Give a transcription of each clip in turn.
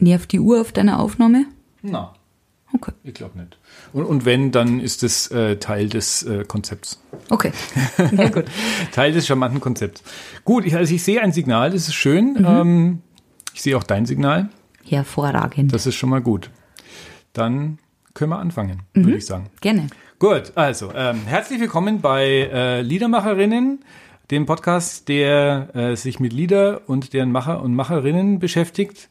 Nervt die Uhr auf deiner Aufnahme? Na, Okay. ich glaube nicht. Und, und wenn, dann ist das äh, Teil des äh, Konzepts. Okay. Ja, gut. Teil des charmanten Konzepts. Gut, ich, also ich sehe ein Signal, das ist schön. Ähm, ich sehe auch dein Signal, Hervorragend. das ist schon mal gut. Dann können wir anfangen, würde ich sagen. Gerne. Gut, also ähm, herzlich willkommen bei äh, Liedermacherinnen, dem Podcast, der äh, sich mit Lieder und deren Macher und Macherinnen beschäftigt.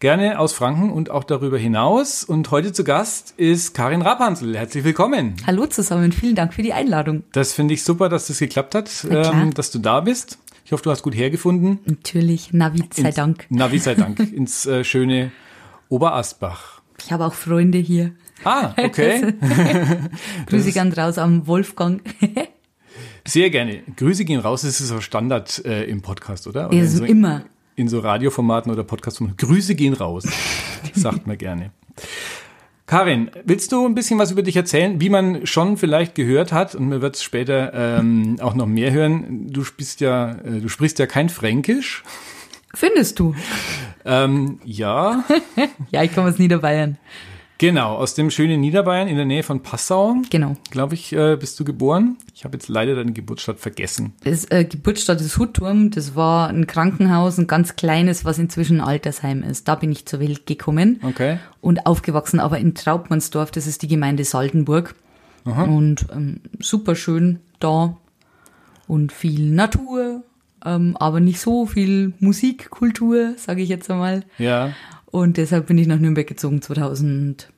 Gerne aus Franken und auch darüber hinaus. Und heute zu Gast ist Karin Rapansel. Herzlich willkommen. Hallo zusammen, vielen Dank für die Einladung. Das finde ich super, dass das geklappt hat, ähm, dass du da bist. Ich hoffe, du hast gut hergefunden. Natürlich, Navi sei Ins- Dank. Navi sei Dank. ins äh, schöne Oberastbach. Ich habe auch Freunde hier. Ah, okay. Grüße gern raus am Wolfgang. Sehr gerne. Grüße gehen raus, das ist so Standard äh, im Podcast, oder? oder Ja, so immer. In so Radioformaten oder Podcastformaten. Grüße gehen raus, sagt man gerne. Karin, willst du ein bisschen was über dich erzählen, wie man schon vielleicht gehört hat, und man wird es später ähm, auch noch mehr hören, du sprichst ja, äh, du sprichst ja kein Fränkisch. Findest du? Ähm, ja, Ja, ich komme aus Niederbayern. Genau, aus dem schönen Niederbayern in der Nähe von Passau, Genau. glaube ich, äh, bist du geboren. Ich habe jetzt leider deine Geburtsstadt vergessen. Das äh, Geburtsstadt ist Hutturm. Das war ein Krankenhaus, ein ganz kleines, was inzwischen ein Altersheim ist. Da bin ich zur Welt gekommen Okay. und aufgewachsen, aber in Traubmannsdorf, das ist die Gemeinde Saldenburg. Und ähm, super schön da und viel Natur, ähm, aber nicht so viel Musikkultur, sage ich jetzt einmal. Ja. Und deshalb bin ich nach Nürnberg gezogen 2011.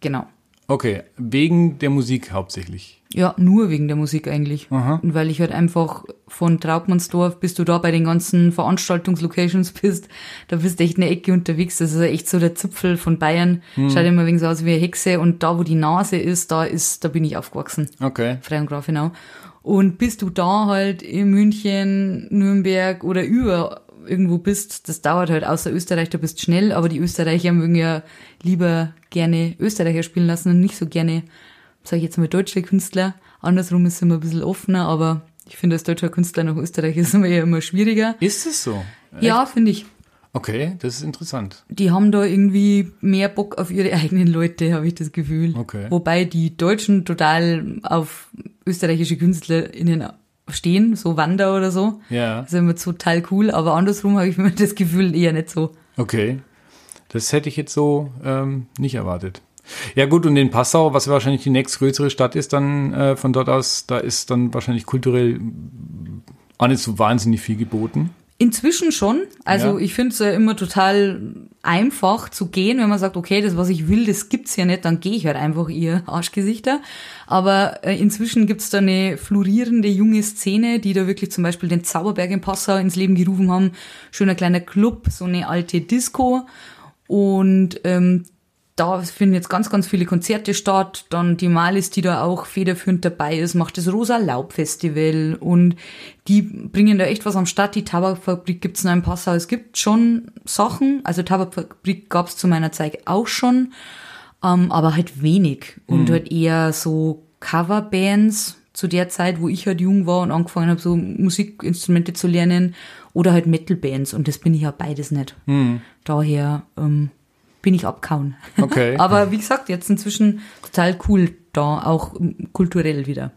Genau. Okay, wegen der Musik hauptsächlich. Ja, nur wegen der Musik eigentlich. Aha. Und weil ich halt einfach von Traubmannsdorf, bis du da bei den ganzen Veranstaltungslocations bist, da bist du echt eine Ecke unterwegs. Das ist echt so der Zipfel von Bayern. Hm. Schaut immer wegen so aus wie eine Hexe. Und da, wo die Nase ist, da ist, da bin ich aufgewachsen. Okay. Frei und Grafenau. Und bis du da halt in München, Nürnberg oder über irgendwo bist, das dauert halt, außer Österreich, da bist schnell, aber die Österreicher mögen ja lieber gerne Österreicher spielen lassen und nicht so gerne, sage ich jetzt mal, deutsche Künstler. Andersrum ist es immer ein bisschen offener, aber ich finde, als deutscher Künstler nach Österreich ist immer eher immer schwieriger. Ist es so? Ja, finde ich. Okay, das ist interessant. Die haben da irgendwie mehr Bock auf ihre eigenen Leute, habe ich das Gefühl. Okay. Wobei die Deutschen total auf österreichische KünstlerInnen stehen, so Wander oder so. Ja. Das ist immer total cool, aber andersrum habe ich mir das Gefühl eher nicht so. Okay. Das hätte ich jetzt so ähm, nicht erwartet. Ja gut, und in Passau, was wahrscheinlich die nächstgrößere Stadt ist, dann äh, von dort aus, da ist dann wahrscheinlich kulturell auch nicht so wahnsinnig viel geboten. Inzwischen schon. Also Ja. ich finde es ja immer total einfach zu gehen, wenn man sagt, okay, das, was ich will, das gibt's ja nicht, dann gehe ich halt einfach ihr Arschgesichter. Aber äh, inzwischen gibt's da eine florierende junge Szene, die da wirklich zum Beispiel den Zauberberg in Passau ins Leben gerufen haben. Schöner kleiner Club, so eine alte Disco. Und ähm, da finden jetzt ganz, ganz viele Konzerte statt. Dann die Malis, die da auch federführend dabei ist, macht das Rosa Laub Festival und die bringen da echt was am Start. Die Tabakfabrik gibt's noch in Passau. Es gibt schon Sachen, also Tabakfabrik gab's zu meiner Zeit auch schon, ähm, aber halt wenig und halt eher so Coverbands zu der Zeit, wo ich halt jung war und angefangen habe, so Musikinstrumente zu lernen oder halt Metalbands und das bin ich ja beides nicht. Daher ähm, bin ich abkauen. Okay. Aber wie gesagt, jetzt inzwischen total cool da, auch kulturell wieder.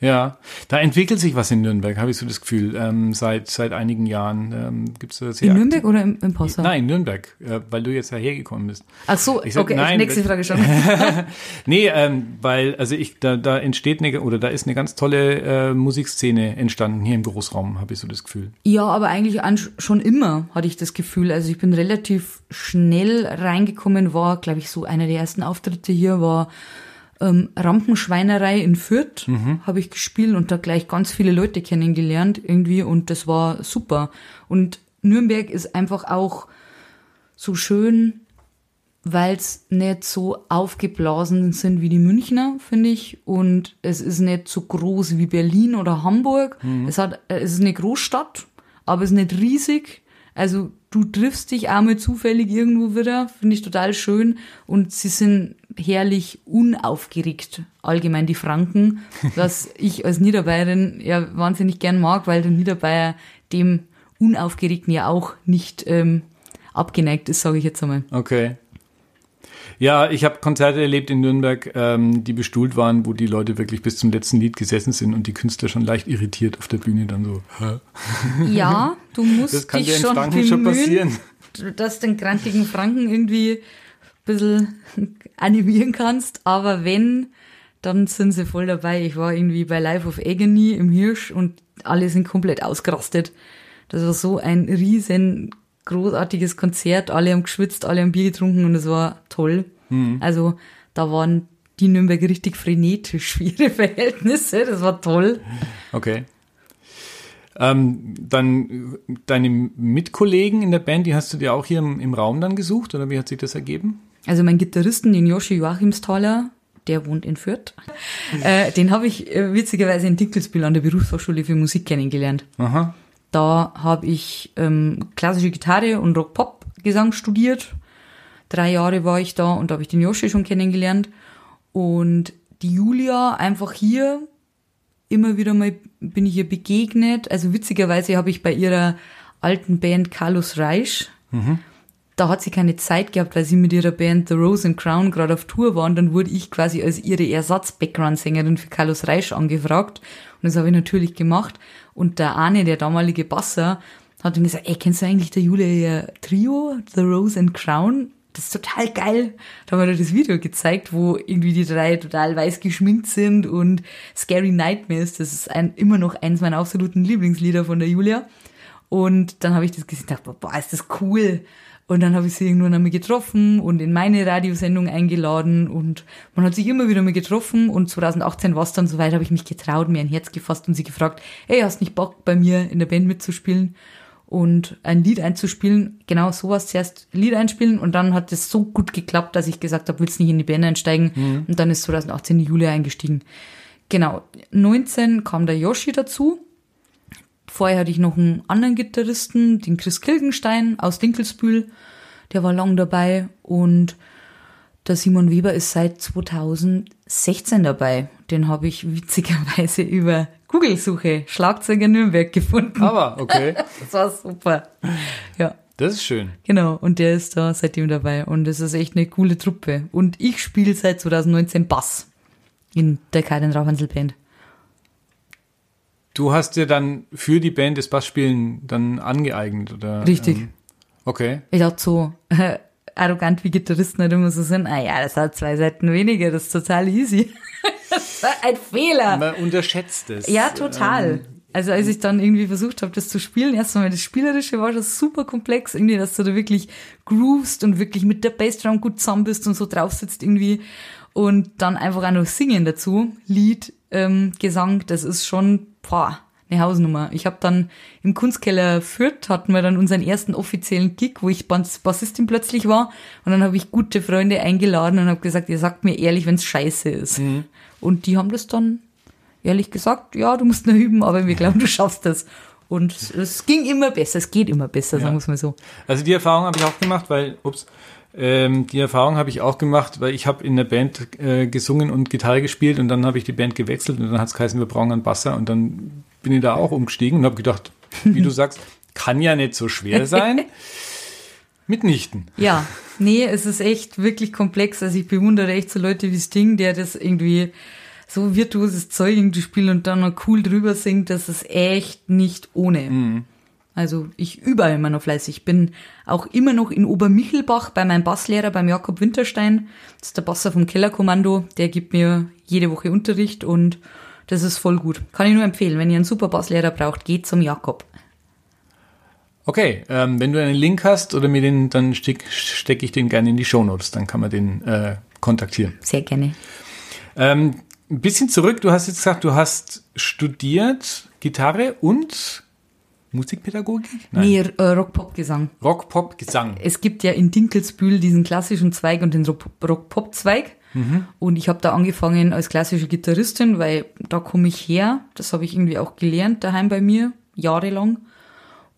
Ja, da entwickelt sich was in Nürnberg, habe ich so das Gefühl. Ähm, seit seit einigen Jahren ähm, gibt es das In Nürnberg oder im, im Passau? Nein, in Nürnberg, äh, weil du jetzt hergekommen bist. Ach so, Ich sag, okay, nein, nächste Frage schon. Nee, ähm, weil, also ich, da, da entsteht eine, oder da ist eine ganz tolle äh, Musikszene entstanden hier im Großraum, habe ich so das Gefühl. Ja, aber eigentlich an, schon immer hatte ich das Gefühl. Also ich bin relativ schnell reingekommen, war, glaube ich, so einer der ersten Auftritte hier, war ähm, Rampenschweinerei in Fürth, habe ich gespielt und da gleich ganz viele Leute kennengelernt irgendwie und das war super. Und Nürnberg ist einfach auch so schön, weil es nicht so aufgeblasen sind wie die Münchner, finde ich. Und es ist nicht so groß wie Berlin oder Hamburg. Es, hat, äh, es ist eine Großstadt, aber es ist nicht riesig. Also du triffst dich einmal zufällig irgendwo wieder, finde ich total schön. Und sie sind herrlich unaufgeregt, allgemein die Franken, was ich als Niederbayerin ja wahnsinnig gern mag, weil der Niederbayer dem Unaufgeregten ja auch nicht ähm, abgeneigt ist, sage ich jetzt einmal. Okay. Ja, ich habe Konzerte erlebt in Nürnberg, ähm, die bestuhlt waren, wo die Leute wirklich bis zum letzten Lied gesessen sind und die Künstler schon leicht irritiert auf der Bühne dann so. Hä? Ja, du musst Das kann dich dir in schon Franken schon bemühen, passieren. dass den grantigen Franken irgendwie ein bisschen animieren kannst. Aber wenn, dann sind sie voll dabei. Ich war irgendwie bei Life of Agony im Hirsch und alle sind komplett ausgerastet. Das war so ein riesen großartiges Konzert. Alle haben geschwitzt, alle haben Bier getrunken und es war toll. Also da waren die Nürnberger richtig frenetisch für ihre Verhältnisse. Das war toll. Okay. Ähm, dann deine Mitkollegen in der Band, die hast du dir auch hier im, im Raum dann gesucht oder wie hat sich das ergeben? Also mein Gitarristen, den Joshi Joachimsthaler, der wohnt in Fürth. Äh, den habe ich äh, witzigerweise in Dinkelsbühl an der Berufsfachschule für Musik kennengelernt. Aha. Da habe ich ähm, klassische Gitarre und Rock-Pop-Gesang studiert. Drei Jahre war ich da und da habe ich den Joshi schon kennengelernt. Und die Julia einfach hier, immer wieder mal bin ich ihr begegnet. Also witzigerweise habe ich bei ihrer alten Band Carlos Reich, da hat sie keine Zeit gehabt, weil sie mit ihrer Band The Rose and Crown gerade auf Tour waren. Dann wurde ich quasi als ihre Ersatz-Background-Sängerin für Carlos Reich angefragt. Und das habe ich natürlich gemacht. Und der Arne, der damalige Basser, hat dann gesagt, ey, kennst du eigentlich der Julia Trio, The Rose and Crown? Das ist total geil. Da haben wir das Video gezeigt, wo irgendwie die drei total weiß geschminkt sind und Scary Nightmares, das ist ein, immer noch eins meiner absoluten Lieblingslieder von der Julia. Und dann habe ich das gesehen dachte, boah, ist das cool. Und dann habe ich sie irgendwann einmal getroffen und in meine Radiosendung eingeladen und man hat sich immer wieder mal getroffen und 2018 war es dann soweit, habe ich mich getraut, mir ein Herz gefasst und sie gefragt, hey, hast nicht Bock bei mir in der Band mitzuspielen und ein Lied einzuspielen? Genau, sowas zuerst Lied einspielen und dann hat es so gut geklappt, dass ich gesagt habe, willst nicht in die Band einsteigen und dann ist 2018 die Julia eingestiegen. Genau, 19 kam der Yoshi dazu Vorher hatte ich noch einen anderen Gitarristen, den Chris Kilgenstein aus Dinkelsbühl. Der war lang dabei. Und der Simon Weber ist seit 2016 dabei. Den habe ich witzigerweise über Google-Suche Schlagzeuger Nürnberg gefunden. Aber, okay. Das war super. Ja, Das ist schön. genau. Und der ist da seitdem dabei. Und es ist echt eine coole Truppe. Und ich spiele seit 2019 Bass in der Karin Rauhansel Band. Du hast dir dann für die Band das Bassspielen dann angeeignet, oder? Richtig. Ähm, okay. Ich dachte so, äh, arrogant wie Gitarristen halt immer so sind, ah ja, das hat zwei Seiten weniger, das ist total easy. das war ein Fehler. Man unterschätzt es. Ja, total. Also als ich dann irgendwie versucht habe, das zu spielen, erstmal das Spielerische war schon super komplex, irgendwie, dass du da wirklich groovst und wirklich mit der Bassdrum gut zusammen bist und so drauf sitzt irgendwie. Und dann einfach auch noch singen dazu, Lied, ähm, Gesang, das ist schon, boah, eine Hausnummer. Ich habe dann im Kunstkeller Fürth hatten wir dann unseren ersten offiziellen Gig, wo ich Bass- Bassistin plötzlich war. Und dann habe ich gute Freunde eingeladen und habe gesagt, ihr sagt mir ehrlich, wenn's scheiße ist. Und die haben das dann ehrlich gesagt, ja, du musst noch üben, aber wir glauben, du schaffst das. Und es- es ging immer besser, es geht immer besser, sagen wir es mal so. Also die Erfahrung habe ich auch gemacht, weil, ups, ähm, die Erfahrung habe ich auch gemacht, weil ich habe in der Band äh, gesungen und Gitarre gespielt und dann habe ich die Band gewechselt und dann hat es geheißen, wir brauchen einen Basser und dann bin ich da auch umgestiegen und habe gedacht, wie du sagst, kann ja nicht so schwer sein. Mitnichten. Ja, nee, es ist echt wirklich komplex. Also ich bewundere echt so Leute wie Sting, der das irgendwie so virtuoses Zeug irgendwie spielt und dann noch cool drüber singt. Das ist echt nicht ohne. Also ich übe immer noch fleißig. Ich bin auch immer noch in Obermichelbach bei meinem Basslehrer, beim Jakob Winterstein. Das ist der Basser vom Kellerkommando. Der gibt mir jede Woche Unterricht und das ist voll gut. Kann ich nur empfehlen. Wenn ihr einen super Basslehrer braucht, geht zum Jakob. Okay, ähm, wenn du einen Link hast oder mir den, dann stecke steck ich den gerne in die Shownotes, dann kann man den äh, kontaktieren. Sehr gerne. Ähm, ein bisschen zurück, du hast jetzt gesagt, du hast studiert Gitarre und Musikpädagogik? Nee, äh, Rock-Pop-Gesang. Rock, Pop, Gesang. es gibt ja in Dinkelsbühl diesen klassischen Zweig und den Rock-Pop-Zweig. Und ich habe da angefangen als klassische Gitarristin, weil da komme ich her. Das habe ich irgendwie auch gelernt daheim bei mir, jahrelang.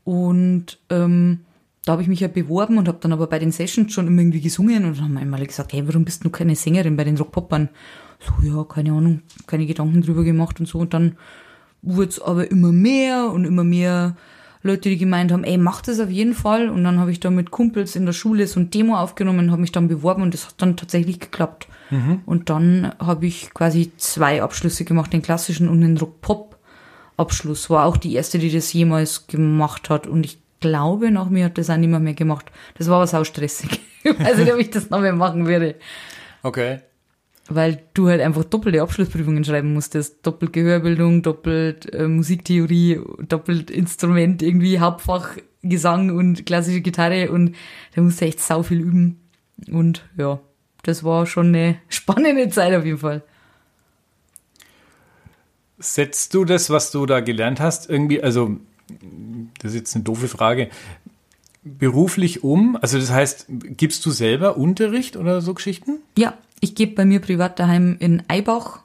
Und ähm, da habe ich mich ja beworben und habe dann aber bei den Sessions schon immer irgendwie gesungen und dann haben einmal gesagt, hey, warum bist du keine Sängerin bei den Rockpoppern? So, ja, keine Ahnung, keine Gedanken drüber gemacht und so. Und dann wurde es aber immer mehr und immer mehr Leute, die gemeint haben, ey, mach das auf jeden Fall. Und dann habe ich da mit Kumpels in der Schule so ein Demo aufgenommen, habe mich dann beworben und das hat dann tatsächlich geklappt. Mhm. Und dann habe ich quasi zwei Abschlüsse gemacht, den klassischen und den Rock-Pop-Abschluss. War auch die erste, die das jemals gemacht hat. Und ich glaube, nach mir hat das auch niemand mehr gemacht. Das war aber sau stressig. ich weiß nicht, ob ich das noch mehr machen würde. Okay. Weil du halt einfach doppelte Abschlussprüfungen schreiben musstest. Doppelt Gehörbildung, doppelt äh, Musiktheorie, doppelt Instrument, irgendwie Hauptfach Gesang und klassische Gitarre und da musst du echt sau viel üben. Und ja, das war schon eine spannende Zeit auf jeden Fall. Setzt du das, was du da gelernt hast, irgendwie, also das ist jetzt eine doofe Frage, beruflich um? Also das heißt, gibst du selber Unterricht oder so Geschichten? Ja, ich gebe bei mir privat daheim in Eibach.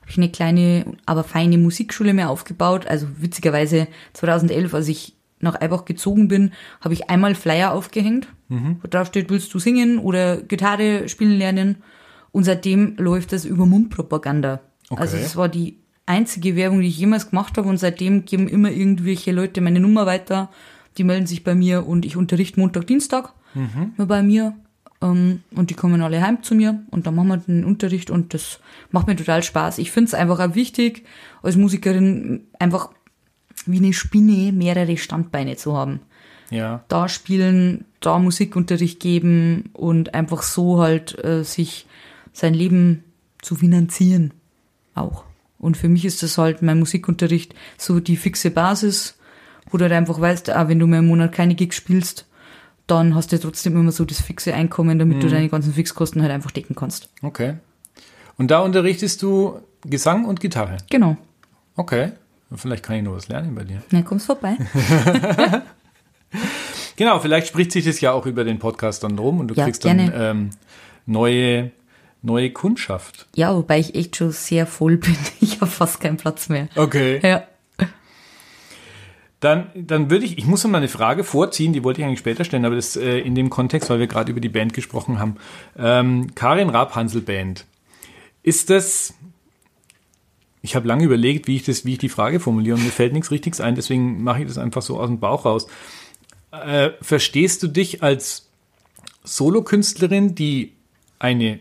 Habe ich eine kleine, aber feine Musikschule mehr aufgebaut. Also witzigerweise 2011, als ich nach Eibach gezogen bin, habe ich einmal Flyer aufgehängt, wo drauf steht, willst du singen oder Gitarre spielen lernen? Und seitdem läuft das über Mundpropaganda. Okay. Also es war die einzige Werbung, die ich jemals gemacht habe und seitdem geben immer irgendwelche Leute meine Nummer weiter. Die melden sich bei mir und ich unterrichte Montag, Dienstag nur bei mir. Ähm, und die kommen alle heim zu mir und dann machen wir den Unterricht und das macht mir total Spaß. Ich finde es einfach auch wichtig, als Musikerin einfach wie eine Spinne mehrere Standbeine zu haben. Ja. Da spielen, da Musikunterricht geben und einfach so halt äh, sich sein Leben zu finanzieren auch. Und für mich ist das halt mein Musikunterricht so die fixe Basis, wo du halt einfach weißt, auch wenn du mal im Monat keine Gigs spielst, dann hast du trotzdem immer so das fixe Einkommen, damit du deine ganzen Fixkosten halt einfach decken kannst. Okay. Und da unterrichtest du Gesang und Gitarre. Genau. Okay. Vielleicht kann ich noch was lernen bei dir. Na, kommst vorbei. Genau, vielleicht spricht sich das ja auch über den Podcast dann rum und du Ja, kriegst dann ähm, neue, neue Kundschaft. Ja, wobei ich echt schon sehr voll bin. Ich habe fast keinen Platz mehr. Okay. Ja. Dann, dann würde ich, ich muss mal eine Frage vorziehen, die wollte ich eigentlich später stellen, aber das äh, in dem Kontext, weil wir gerade über die Band gesprochen haben. Ähm, Karin Rabhansel Band. Ist das, ich habe lange überlegt, wie ich das, wie ich die Frage formuliere und mir fällt nichts Richtiges ein, deswegen mache ich das einfach so aus dem Bauch raus. Äh, verstehst du dich als Solokünstlerin, die eine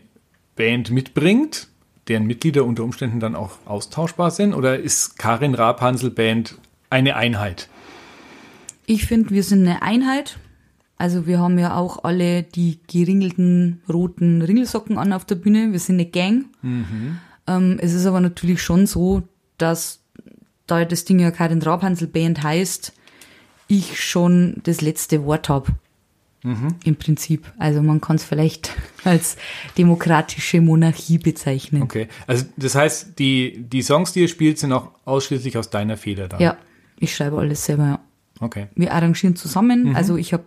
Band mitbringt, deren Mitglieder unter Umständen dann auch austauschbar sind, oder ist Karin Rabhansel Band eine Einheit? Ich finde, wir sind eine Einheit. Also wir haben ja auch alle die geringelten roten Ringelsocken an auf der Bühne. Wir sind eine Gang. Ähm, es ist aber natürlich schon so, dass da das Ding ja Karin Rabhansel Band heißt, ich schon das letzte Wort habe. Im Prinzip. Also man kann es vielleicht als demokratische Monarchie bezeichnen. Okay, also das heißt, die, die Songs, die ihr spielt, sind auch ausschließlich aus deiner Feder da. Ja, ich schreibe alles selber, ja. Okay. wir arrangieren zusammen. Mhm. Also ich habe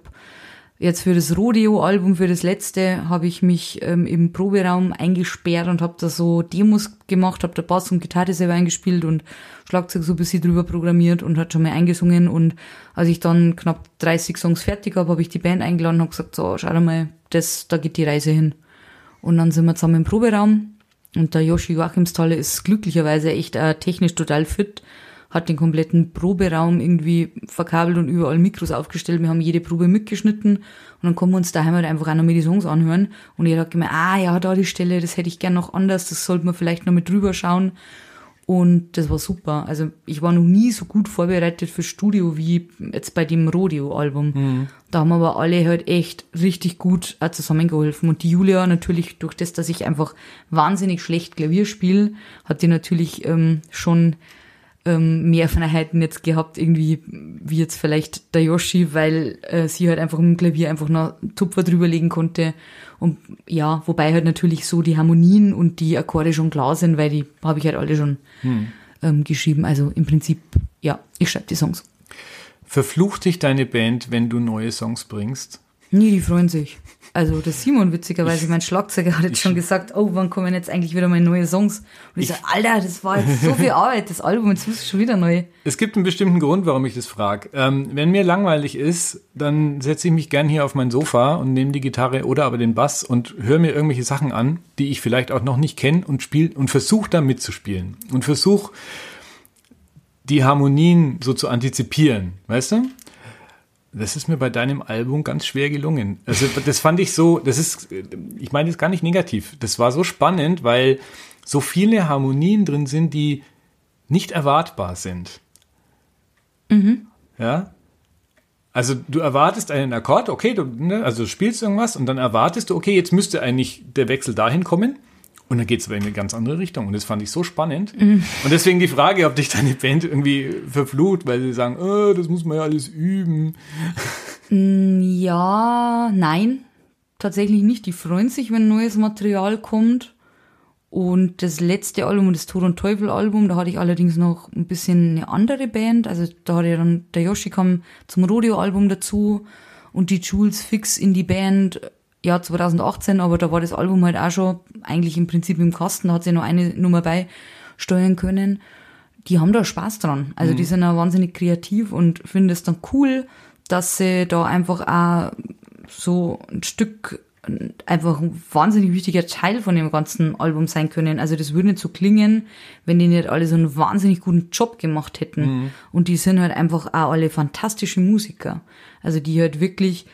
jetzt für das Rodeo-Album, für das letzte, habe ich mich ähm, im Proberaum eingesperrt und habe da so Demos gemacht, habe da Bass und Gitarre selber eingespielt und Schlagzeug so ein bisschen drüber programmiert und hat schon mal eingesungen. Und als ich dann knapp 30 Songs fertig habe, habe ich die Band eingeladen und habe gesagt, so, schau mal, das, da geht die Reise hin. Und dann sind wir zusammen im Proberaum und der Joshi Joachimstalle ist glücklicherweise echt äh, technisch total fit, hat den kompletten Proberaum irgendwie verkabelt und überall Mikros aufgestellt. Wir haben jede Probe mitgeschnitten und dann kommen wir uns daheim halt einfach auch noch mal die Songs anhören. Und er hat gemeint, ah ja, da die Stelle, das hätte ich gern noch anders, das sollte man vielleicht noch mit drüber schauen. Und das war super. Also ich war noch nie so gut vorbereitet fürs Studio wie jetzt bei dem Rodeo-Album. Da haben aber alle halt echt richtig gut auch zusammengeholfen. Und die Julia natürlich, durch das, dass ich einfach wahnsinnig schlecht Klavier spiele, hat die natürlich ähm, schon ähm, mehr Freiheiten jetzt gehabt, irgendwie wie jetzt vielleicht der Yoshi, weil äh, sie halt einfach im Klavier einfach noch Tupfer drüberlegen konnte. Und ja, wobei halt natürlich so die Harmonien und die Akkorde schon klar sind, weil die habe ich halt alle schon ähm, geschrieben. Also im Prinzip, ja, ich schreibe die Songs. Verflucht dich deine Band, wenn du neue Songs bringst? Nee, die freuen sich. Also der Simon, witzigerweise, mein Schlagzeuger hat jetzt schon gesagt, oh, wann kommen jetzt eigentlich wieder meine neue Songs? Und ich, sage, Alter, das war jetzt so viel Arbeit, das Album, jetzt muss schon wieder neu. Es gibt einen bestimmten Grund, warum ich das frage. Ähm, wenn mir langweilig ist, dann setze ich mich gern hier auf mein Sofa und nehme die Gitarre oder aber den Bass und höre mir irgendwelche Sachen an, die ich vielleicht auch noch nicht kenne und spiel und versuche da mitzuspielen und versuche die Harmonien so zu antizipieren, weißt du? Das ist mir bei deinem Album ganz schwer gelungen. Also das fand ich so, das ist, ich meine das gar nicht negativ. Das war so spannend, weil so viele Harmonien drin sind, die nicht erwartbar sind. Mhm. Ja. Also du erwartest einen Akkord, okay, du, ne, also du spielst irgendwas und dann erwartest du, okay, jetzt müsste eigentlich der Wechsel dahin kommen. Und dann geht es aber in eine ganz andere Richtung. Und das fand ich so spannend. Mhm. Und deswegen die Frage, ob dich deine Band irgendwie verflucht, weil sie sagen, oh, das muss man ja alles üben. Mm, ja, nein, tatsächlich nicht. Die freuen sich, wenn neues Material kommt. Und das letzte Album, das Tod und Teufel Album, da hatte ich allerdings noch ein bisschen eine andere Band. Also da hatte dann der Yoshi kam zum Rodeo Album dazu und die Jules fix in die Band ja 2018, aber da war das Album halt auch schon eigentlich im Prinzip im Kasten, da hat sie noch eine Nummer beisteuern können. Die haben da Spaß dran. Also mhm. die sind auch wahnsinnig kreativ und finden es dann cool, dass sie da einfach auch so ein Stück einfach ein wahnsinnig wichtiger Teil von dem ganzen Album sein können. Also das würde nicht so klingen, wenn die nicht alle so einen wahnsinnig guten Job gemacht hätten. Mhm. Und die sind halt einfach auch alle fantastische Musiker. Also die halt wirklich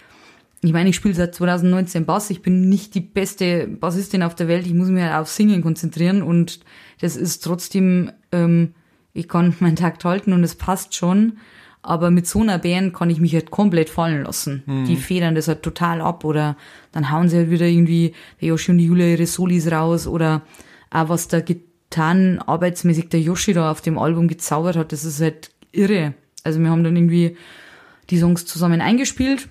ich meine, ich spiele seit 2019 Bass. Ich bin nicht die beste Bassistin auf der Welt. Ich muss mich halt auf Singen konzentrieren und das ist trotzdem, ähm, ich kann meinen Takt halten und es passt schon. Aber mit so einer Band kann ich mich halt komplett fallen lassen. Mhm. Die federn das halt total ab oder dann hauen sie halt wieder irgendwie, der Yoshi und die Julia ihre Solis raus oder auch was da getan, arbeitsmäßig der Yoshi da auf dem Album gezaubert hat, das ist halt irre. Also wir haben dann irgendwie die Songs zusammen eingespielt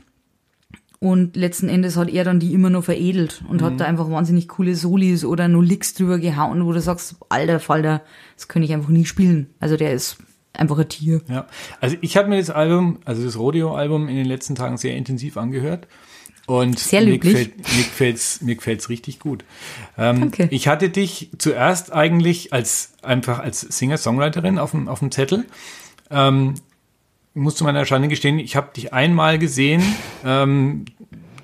und letzten Endes hat er dann die immer noch veredelt und mhm. hat da einfach wahnsinnig coole Solis oder nur Licks drüber gehauen, wo du sagst, alter Falter, das könnte ich einfach nie spielen. Also der ist einfach ein Tier. Ja, also ich habe mir das Album, also das Rodeo-Album in den letzten Tagen sehr intensiv angehört. Und Sehr mir gefällt, mir gefällt's, mir gefällt's richtig gut. Ähm, Danke. Ich hatte dich zuerst eigentlich als einfach als Singer-Songwriterin auf dem, auf dem Zettel. Ähm, muss zu meiner Erscheinung gestehen, ich habe dich einmal gesehen ähm,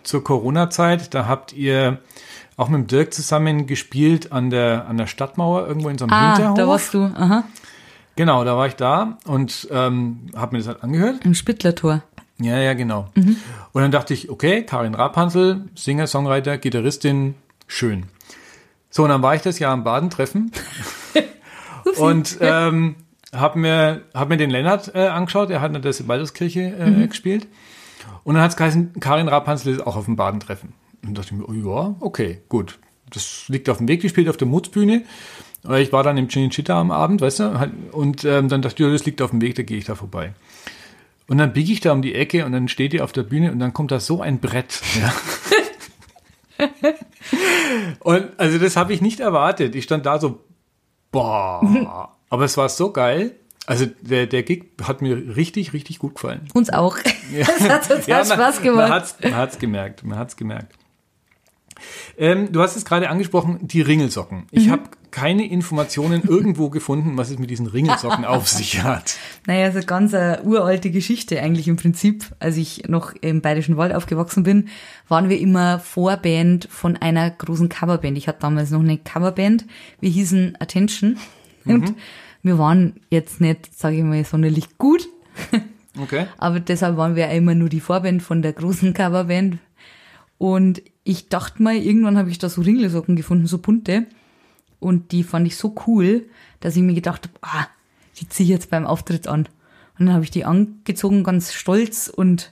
zur Corona-Zeit. Da habt ihr auch mit dem Dirk zusammen gespielt an der, an der Stadtmauer, irgendwo in so einem ah, Hinterhof. da warst du, aha. Genau, da war ich da und ähm, habe mir das halt angehört. Im Spittlertor. Ja, ja, genau. Mhm. Und dann dachte ich, okay, Karin Rapansel, Singer, Songwriter, Gitarristin, schön. So, und dann war ich das Jahr am Badentreffen. und ähm, habe mir, hab mir den Lennart äh, angeschaut, er hat in der Sebalduskirche äh, mhm. gespielt. Und dann hat es geheißen, Karin Rapansel ist auch auf dem Badentreffen. Und dachte ich mir, oh, ja, okay, gut. Das liegt auf dem Weg, die spielt auf der Mutzbühne. Ich war dann im Chinichita am Abend, weißt du, und ähm, dann dachte ich, ja, das liegt auf dem Weg, da gehe ich da vorbei. Und dann biege ich da um die Ecke und dann steht ihr auf der Bühne und dann kommt da so ein Brett. Ja. und also das habe ich nicht erwartet. Ich stand da so, boah, aber es war so geil. Also der, der Gig hat mir richtig, richtig gut gefallen. Uns auch. Ja. Das hat total ja, man, Spaß gemacht. Man hat es gemerkt, man hat's gemerkt. Ähm, du hast es gerade angesprochen, die Ringelsocken. Ich mhm. habe keine Informationen irgendwo gefunden, was es mit diesen Ringelsocken auf sich hat. Naja, so ganz eine uralte Geschichte eigentlich im Prinzip. Als ich noch im Bayerischen Wald aufgewachsen bin, waren wir immer Vorband von einer großen Coverband. Ich hatte damals noch eine Coverband. Wir hießen Attention. Mhm. Und wir waren jetzt nicht, sage ich mal, sonderlich gut. Okay. Aber deshalb waren wir immer nur die Vorband von der großen Coverband. Und ich dachte mal, irgendwann habe ich da so Ringelsocken gefunden, so bunte. Und die fand ich so cool, dass ich mir gedacht habe, ah, die ziehe ich jetzt beim Auftritt an. Und dann habe ich die angezogen, ganz stolz. Und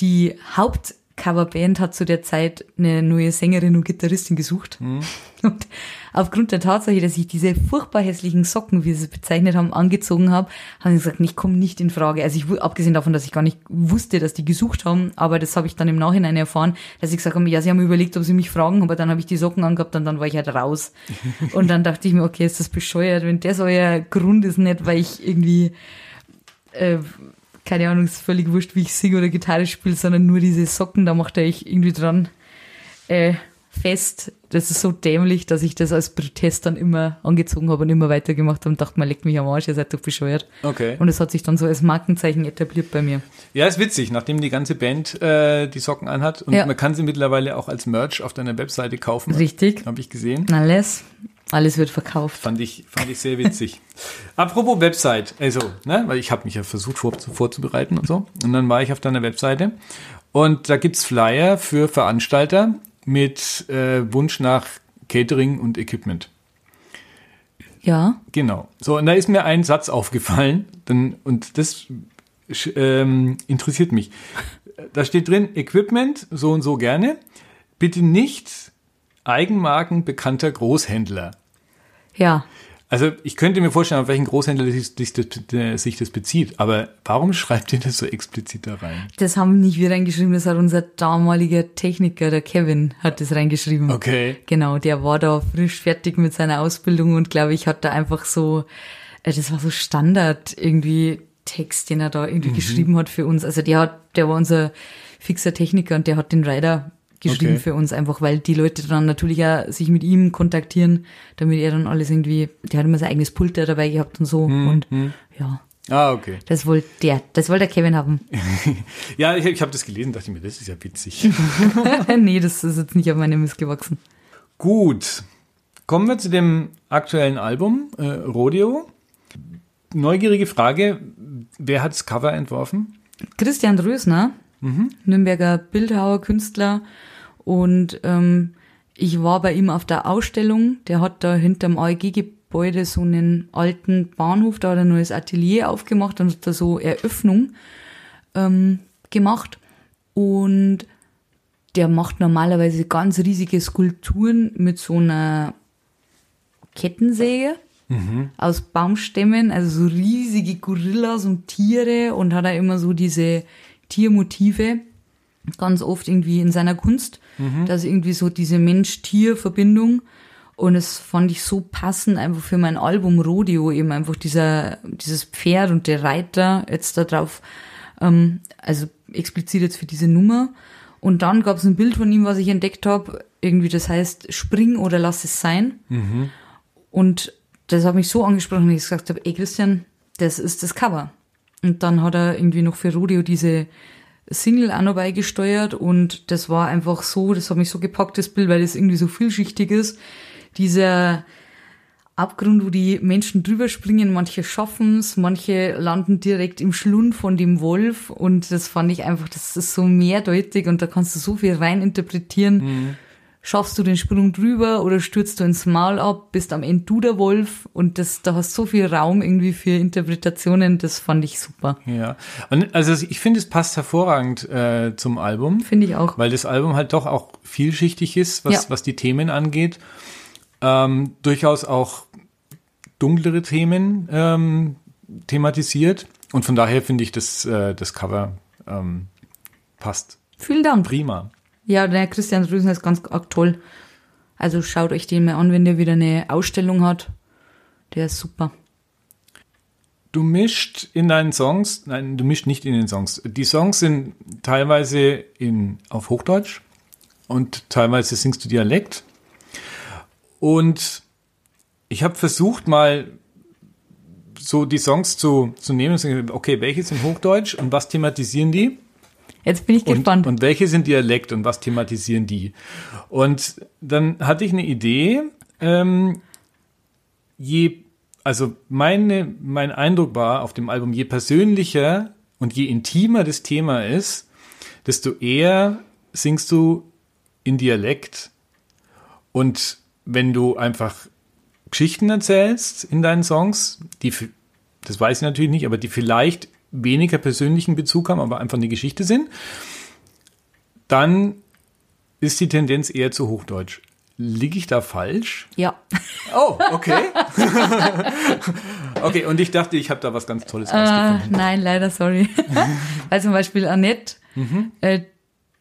die Hauptcoverband hat zu der Zeit eine neue Sängerin und Gitarristin gesucht. Mhm. Und aufgrund der Tatsache, dass ich diese furchtbar hässlichen Socken, wie sie es bezeichnet haben, angezogen habe, haben sie gesagt, ich komme nicht in Frage. Also ich, abgesehen davon, dass ich gar nicht wusste, dass die gesucht haben, aber das habe ich dann im Nachhinein erfahren, dass ich gesagt habe, ja, sie haben überlegt, ob sie mich fragen, aber dann habe ich die Socken angehabt und dann war ich halt raus. und dann dachte ich mir, okay, ist das bescheuert, wenn das euer Grund ist, nicht weil ich irgendwie äh, keine Ahnung, ist völlig wurscht, wie ich singe oder Gitarre spiele, sondern nur diese Socken, da macht er ich irgendwie dran. Äh, fest. Das ist so dämlich, dass ich das als Protest dann immer angezogen habe und immer weitergemacht habe und dachte, man leckt mich am Arsch, ihr seid doch bescheuert. Okay. Und es hat sich dann so als Markenzeichen etabliert bei mir. Ja, ist witzig, nachdem die ganze Band äh, die Socken anhat und ja. man kann sie mittlerweile auch als Merch auf deiner Webseite kaufen. Richtig. Habe ich gesehen. Alles. Alles wird verkauft. Fand ich, fand ich sehr witzig. Apropos Website, also, ne, weil ich habe mich ja versucht vor, vorzubereiten und so. Und dann war ich auf deiner Webseite und da gibt's Flyer für Veranstalter mit äh, Wunsch nach Catering und Equipment. Ja. Genau. So, und da ist mir ein Satz aufgefallen, dann, und das ähm, interessiert mich. Da steht drin, Equipment so und so gerne, bitte nicht Eigenmarken bekannter Großhändler. Ja. Also ich könnte mir vorstellen, auf welchen Großhändler sich das, sich das bezieht, aber warum schreibt ihr das so explizit da rein? Das haben nicht wir reingeschrieben, das hat unser damaliger Techniker, der Kevin, hat das reingeschrieben. Okay. Genau, der war da frisch fertig mit seiner Ausbildung und glaube ich hat da einfach so, äh, das war so Standard irgendwie Text, den er da irgendwie mhm. geschrieben hat für uns. Also der hat, der war unser fixer Techniker und der hat den Rider geschrieben okay. für uns, einfach weil die Leute dann natürlich auch sich mit ihm kontaktieren, damit er dann alles irgendwie, der hat immer sein eigenes Pult dabei gehabt und so hm, und hm. ja. Ah, okay. Das wollte der, das wollte der Kevin haben. ja, ich, ich habe das gelesen, dachte mir, das ist ja witzig. nee, das ist jetzt nicht auf meine Mist gewachsen. Gut. Kommen wir zu dem aktuellen Album, äh, Rodeo. Neugierige Frage, wer hat das Cover entworfen? Christian Rösner, mhm. Nürnberger Bildhauer, Künstler und ähm, ich war bei ihm auf der Ausstellung. Der hat da hinterm AEG-Gebäude so einen alten Bahnhof, da hat er ein neues Atelier aufgemacht und hat da so Eröffnung ähm, gemacht. Und der macht normalerweise ganz riesige Skulpturen mit so einer Kettensäge mhm. aus Baumstämmen, also so riesige Gorillas und Tiere und hat da immer so diese Tiermotive ganz oft irgendwie in seiner Kunst. Mhm. Da ist irgendwie so diese Mensch-Tier-Verbindung. Und es fand ich so passend einfach für mein Album Rodeo, eben einfach dieser, dieses Pferd und der Reiter jetzt da drauf, ähm, also explizit jetzt für diese Nummer. Und dann gab es ein Bild von ihm, was ich entdeckt habe, irgendwie das heißt Spring oder lass es sein. Mhm. Und das hat mich so angesprochen, dass ich gesagt habe, ey Christian, das ist das Cover. Und dann hat er irgendwie noch für Rodeo diese Single auch noch beigesteuert und das war einfach so, das hat mich so gepackt, das Bild, weil das irgendwie so vielschichtig ist. Dieser Abgrund, wo die Menschen drüber springen, manche schaffen es, manche landen direkt im Schlund von dem Wolf und das fand ich einfach, das ist so mehrdeutig und da kannst du so viel rein interpretieren. Mhm schaffst du den Sprung drüber oder stürzt du ins Maul ab, bist am Ende du der Wolf und das, da hast so viel Raum irgendwie für Interpretationen, das fand ich super. Ja, und also ich finde, es passt hervorragend äh, zum Album. Finde ich auch. Weil das Album halt doch auch vielschichtig ist, was, ja. was die Themen angeht. Ähm, durchaus auch dunklere Themen ähm, thematisiert und von daher finde ich, dass äh, das Cover ähm, passt. Vielen Dank. Prima. Ja, der Christian Rüsen ist ganz toll. Also schaut euch den mal an, wenn der wieder eine Ausstellung hat. Der ist super. Du mischt in deinen Songs, nein, du mischt nicht in den Songs. Die Songs sind teilweise in, auf Hochdeutsch und teilweise singst du Dialekt. Und ich habe versucht mal so die Songs zu, zu nehmen und zu sagen, okay, welche sind Hochdeutsch und was thematisieren die? Jetzt bin ich gespannt. Und, und welche sind Dialekt und was thematisieren die? Und dann hatte ich eine Idee, ähm, je, also meine, mein Eindruck war auf dem Album, je persönlicher und je intimer das Thema ist, desto eher singst du in Dialekt. Und wenn du einfach Geschichten erzählst in deinen Songs, die, das weiß ich natürlich nicht, aber die vielleicht weniger persönlichen Bezug haben, aber einfach eine Geschichte sind, dann ist die Tendenz eher zu Hochdeutsch. Liege ich da falsch? Ja. Oh, okay. okay, und ich dachte, ich habe da was ganz Tolles äh, Nein, leider, sorry. Weil zum Beispiel Annette, mhm. äh,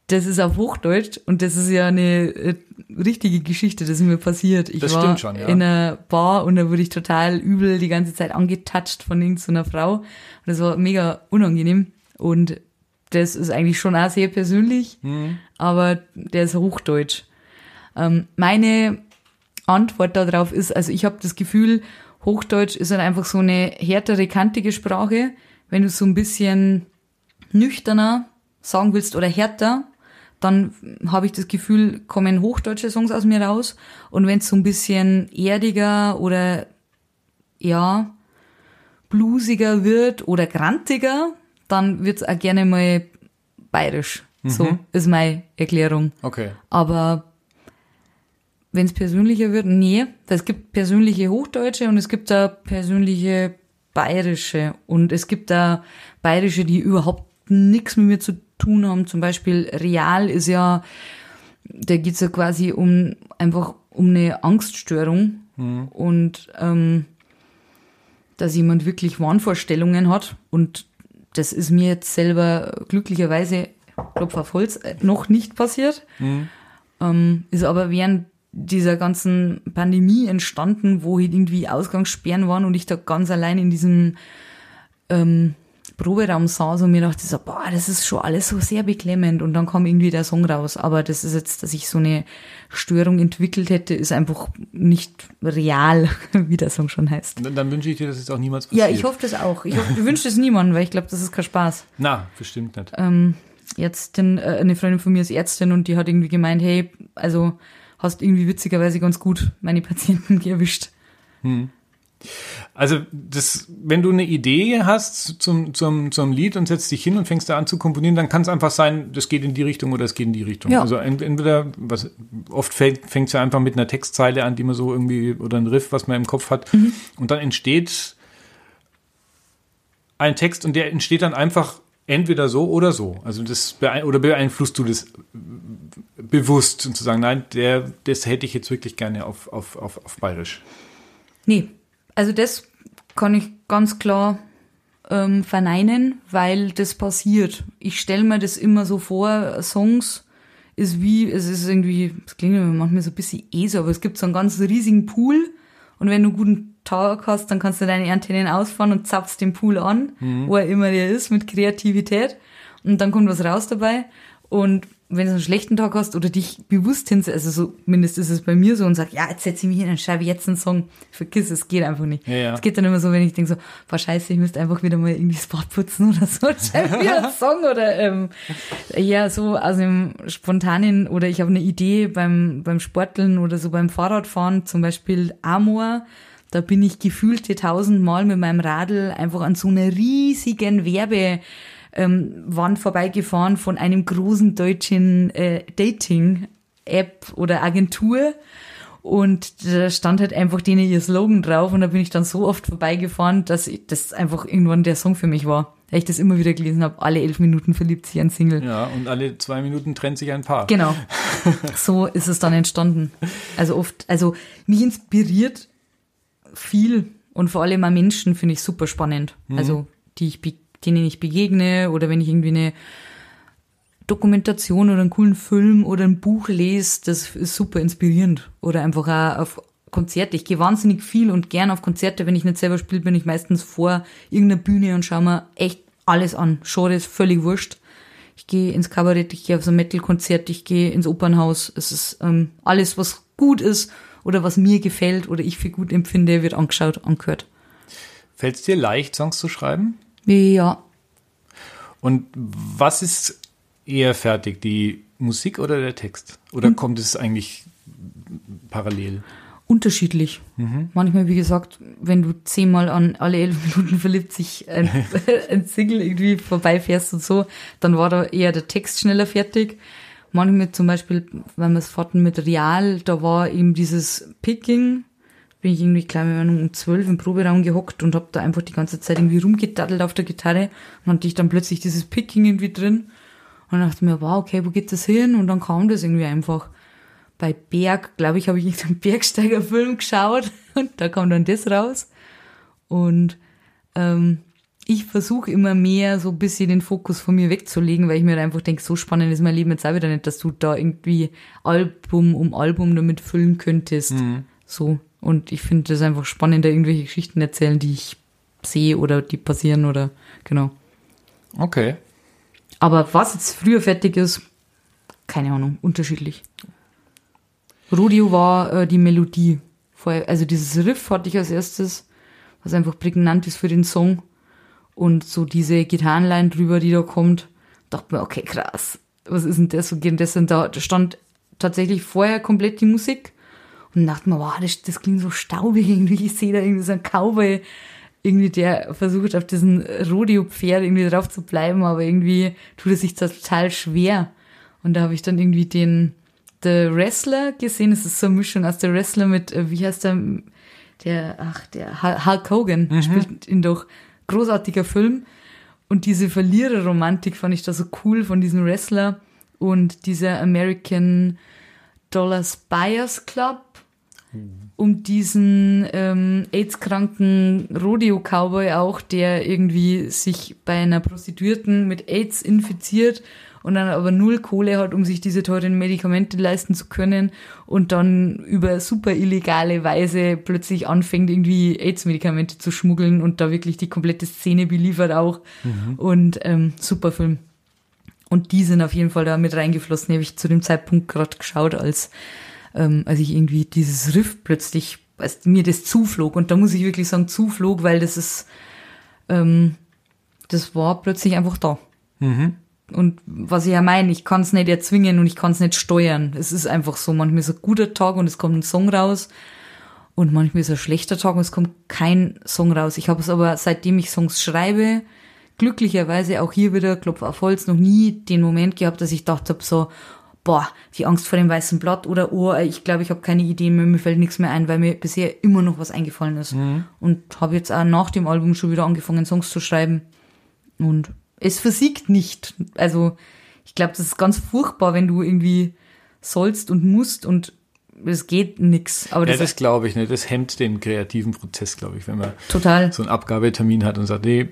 das ist auf Hochdeutsch und das ist ja eine äh, richtige Geschichte, das ist mir passiert. Ich das war schon, ja. in einer Bar und da wurde ich total übel die ganze Zeit angetatscht von irgendeiner Frau und das war mega unangenehm und das ist eigentlich schon auch sehr persönlich, mhm. aber der ist Hochdeutsch. Ähm, meine Antwort darauf ist, also ich habe das Gefühl, Hochdeutsch ist halt einfach so eine härtere, kantige Sprache. Wenn du so ein bisschen nüchterner sagen willst oder härter, dann habe ich das Gefühl, kommen hochdeutsche Songs aus mir raus. Und wenn es so ein bisschen erdiger oder ja, bluesiger wird oder grantiger, dann wird's auch gerne mal bayerisch. So ist meine Erklärung. Okay. Aber wenn es persönlicher wird, nee. Es gibt persönliche Hochdeutsche und es gibt da persönliche bayerische. Und es gibt da bayerische, die überhaupt nichts mit mir zu tun haben. Zum Beispiel Real ist ja, da geht's ja quasi um einfach um eine Angststörung und ähm, dass jemand wirklich Wahnvorstellungen hat. Und das ist mir jetzt selber glücklicherweise, Klopf auf Holz, äh, noch nicht passiert. Ähm, ist aber während dieser ganzen Pandemie entstanden, wo halt irgendwie Ausgangssperren waren und ich da ganz allein in diesem ähm, Proberaum saß und mir dachte so, boah, das ist schon alles so sehr beklemmend und dann kam irgendwie der Song raus. Aber das ist jetzt, dass ich so eine Störung entwickelt hätte, ist einfach nicht real, wie der Song schon heißt. Dann, dann wünsche ich dir, dass es auch niemals passiert. Ja, ich hoffe das auch. Ich, wünsche das niemandem, weil ich glaube, das ist kein Spaß. Na, bestimmt nicht. Ähm, jetzt den, äh, eine Freundin von mir ist Ärztin und die hat irgendwie gemeint, hey, also hast irgendwie witzigerweise ganz gut meine Patienten erwischt. Also, das, wenn du eine Idee hast zum, zum, zum Lied und setzt dich hin und fängst da an zu komponieren, dann kann es einfach sein, das geht in die Richtung oder es geht in die Richtung. Ja. Also ent- entweder, was oft fängt es ja einfach mit einer Textzeile an, die man so irgendwie, oder ein Riff, was man im Kopf hat. Und dann entsteht ein Text und der entsteht dann einfach entweder so oder so. Also das beein oder beeinflusst du das bewusst und zu sagen, nein, der, das hätte ich jetzt wirklich gerne auf, auf, auf, auf Bayerisch. Nee, also das kann ich ganz klar ähm, verneinen, weil das passiert. Ich stelle mir das immer so vor, Songs ist wie, es ist irgendwie, das klingt manchmal so ein bisschen eh so, aber es gibt so einen ganz riesigen Pool und wenn du einen guten Tag hast, dann kannst du deine Antennen ausfahren und zapfst den Pool an, wo er immer der ist, mit Kreativität und dann kommt was raus dabei und wenn du einen schlechten Tag hast oder dich bewusst hinsetzt, also so, mindestens ist es bei mir so und sag, ja, jetzt setze ich mich hin und schreibe jetzt einen Song. Vergiss es, geht einfach nicht. Ja, ja. Es geht dann immer so, wenn ich denke so, boah, scheiße, ich müsste einfach wieder mal irgendwie das Bad putzen oder so, schreibe wieder einen Song oder ähm, ja, so aus dem spontanen oder ich habe eine Idee beim, beim Sporteln oder so beim Fahrradfahren, zum Beispiel Amor, da bin ich gefühlte tausendmal mit meinem Radl einfach an so einer riesigen Werbe ähm, Wand vorbeigefahren von einem großen deutschen äh, Dating-App oder Agentur. Und da stand halt einfach denen ihr Slogan drauf und da bin ich dann so oft vorbeigefahren, dass das einfach irgendwann der Song für mich war. Weil ich das immer wieder gelesen habe, alle elf Minuten verliebt sich ein Single. Ja, und alle zwei Minuten trennt sich ein Paar. Genau. So ist es dann entstanden. Also oft, also mich inspiriert viel und vor allem auch Menschen finde ich super spannend. Also die ich, be- denen ich begegne oder wenn ich irgendwie eine Dokumentation oder einen coolen Film oder ein Buch lese, das ist super inspirierend. Oder einfach auch auf Konzerte. Ich gehe wahnsinnig viel und gern auf Konzerte. Wenn ich nicht selber spiele, bin ich meistens vor irgendeiner Bühne und schaue mir echt alles an. Genre ist völlig wurscht. Ich gehe ins Kabarett, ich gehe auf so ein Metal-Konzert, ich gehe ins Opernhaus. Es ist ähm, alles, was gut ist oder was mir gefällt oder ich für gut empfinde, wird angeschaut, angehört. Fällt es dir leicht, Songs zu schreiben? Ja, Und was ist eher fertig, die Musik oder der Text? Oder kommt es eigentlich parallel? unterschiedlich. Manchmal, wie gesagt, wenn du zehnmal an alle elf Minuten verliebt sich ein, ein Single irgendwie vorbeifährst und so, dann war da eher der Text schneller fertig. Manchmal zum Beispiel, wenn wir es hatten mit Real, da war eben dieses Picking, bin ich irgendwie, glaube ich, um zwölf im Proberaum gehockt und habe da einfach die ganze Zeit irgendwie rumgedaddelt auf der Gitarre und hatte ich dann plötzlich dieses Picking irgendwie drin und dachte mir, wow, okay, wo geht das hin? Und dann kam das irgendwie einfach bei Berg, glaube ich, habe ich irgendeinen Bergsteigerfilm geschaut und da kam dann das raus. Und ähm, ich versuche immer mehr so ein bisschen den Fokus von mir wegzulegen, weil ich mir einfach denke, so spannend ist mein Leben jetzt auch wieder nicht, dass du da irgendwie Album um Album damit füllen könntest. So. Und ich finde das einfach spannend, da irgendwelche Geschichten erzählen, die ich sehe oder die passieren oder genau. Okay. Aber was jetzt früher fertig ist, keine Ahnung, unterschiedlich. Rodeo war äh, die Melodie. Vorher, also dieses Riff hatte ich als erstes, was einfach prägnant ist für den Song. Und so diese Gitarrenline drüber, die da kommt, dachte mir, okay, krass. was ist denn das? Und das und da stand tatsächlich vorher komplett die Musik und dachte mir, wow, das, das klingt so staubig irgendwie. Ich sehe da irgendwie so einen Cowboy, irgendwie der versucht auf diesen Rodeo-Pferd irgendwie drauf zu bleiben, aber irgendwie tut es sich total schwer. Und da habe ich dann irgendwie den The Wrestler gesehen. Es ist so eine Mischung aus The Wrestler mit, äh, wie heißt der, der, ach, der Hulk Hogan mhm. spielt ihn doch. Großartiger Film. Und diese Verliererromantik fand ich da so cool von diesem Wrestler und dieser American Dollars Buyers Club um diesen ähm, AIDS-kranken Rodeo-Cowboy auch, der irgendwie sich bei einer Prostituierten mit AIDS infiziert und dann aber null Kohle hat, um sich diese teuren Medikamente leisten zu können und dann über super illegale Weise plötzlich anfängt, irgendwie AIDS-Medikamente zu schmuggeln und da wirklich die komplette Szene beliefert auch. Mhm. Und ähm, super Film. Und die sind auf jeden Fall da mit reingeflossen. Die habe ich zu dem Zeitpunkt gerade geschaut, als, ähm, als ich irgendwie dieses Riff plötzlich, als mir das zuflog. Und da muss ich wirklich sagen, zuflog, weil das ist, ähm, das war plötzlich einfach da. Mhm. Und was ich ja meine, ich kann es nicht erzwingen und ich kann es nicht steuern. Es ist einfach so. Manchmal ist ein guter Tag und es kommt ein Song raus. Und manchmal ist ein schlechter Tag und es kommt kein Song raus. Ich habe es aber, seitdem ich Songs schreibe, glücklicherweise auch hier wieder, Klopf auf Holz, noch nie den Moment gehabt, dass ich dachte hab so, boah, die Angst vor dem weißen Blatt oder oh, ich glaube, ich habe keine Idee mehr, mir fällt nichts mehr ein, weil mir bisher immer noch was eingefallen ist. Mhm. Und habe jetzt auch nach dem Album schon wieder angefangen, Songs zu schreiben. Und es versiegt nicht. Also ich glaube, das ist ganz furchtbar, wenn du irgendwie sollst und musst und es geht nix. Aber das, ja, das glaube ich nicht. Das hemmt den kreativen Prozess, glaube ich, wenn man total. so einen Abgabetermin hat und sagt, nee,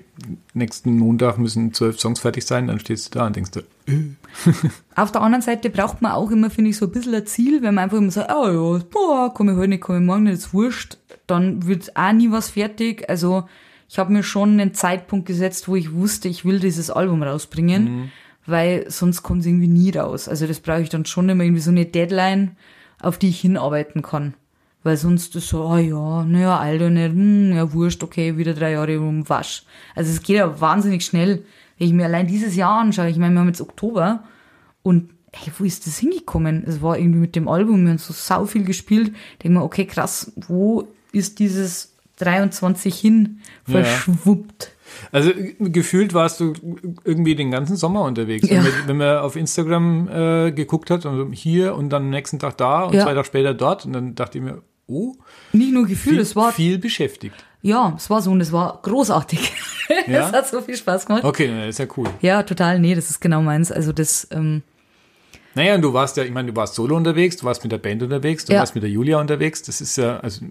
nächsten Montag müssen zwölf Songs fertig sein, dann stehst du da und denkst du, äh. Auf der anderen Seite braucht man auch immer, finde ich, so ein bisschen ein Ziel, wenn man einfach immer sagt, oh ja, boah, komm ich heute nicht, komm ich morgen nicht, ist wurscht, dann wird auch nie was fertig. Also ich habe mir schon einen Zeitpunkt gesetzt, wo ich wusste, ich will dieses Album rausbringen, mhm. weil sonst kommt es irgendwie nie raus. Also das brauche ich dann schon immer irgendwie so eine Deadline, auf die ich hinarbeiten kann. Weil sonst ist so, oh ja, naja, Alter, nicht, hm, ja, wurscht, okay, wieder drei Jahre rum, wasch. Also es geht ja wahnsinnig schnell. Wenn ich mir allein dieses Jahr anschaue, ich meine, wir haben jetzt Oktober und hey, wo ist das hingekommen? Es war irgendwie mit dem Album, wir haben so sau viel gespielt. Denke mir, okay, krass, wo ist dieses 23 hin verschwuppt? Ja. Also gefühlt warst du irgendwie den ganzen Sommer unterwegs. Ja. Wenn, man, wenn, man, auf Instagram äh, geguckt hat, und hier und dann am nächsten Tag da und ja. zwei Tage später dort und dann dachte ich mir, oh. Nicht nur Gefühl, es war viel beschäftigt. Ja, es war so und es war großartig. Ja? es hat so viel Spaß gemacht. Okay, das ist ja cool. Ja, total. Nee, das ist genau meins. Also das ähm, naja, und du warst ja, ich meine, du warst solo unterwegs, du warst mit der Band unterwegs, du ja. warst mit der Julia unterwegs. Das ist ja also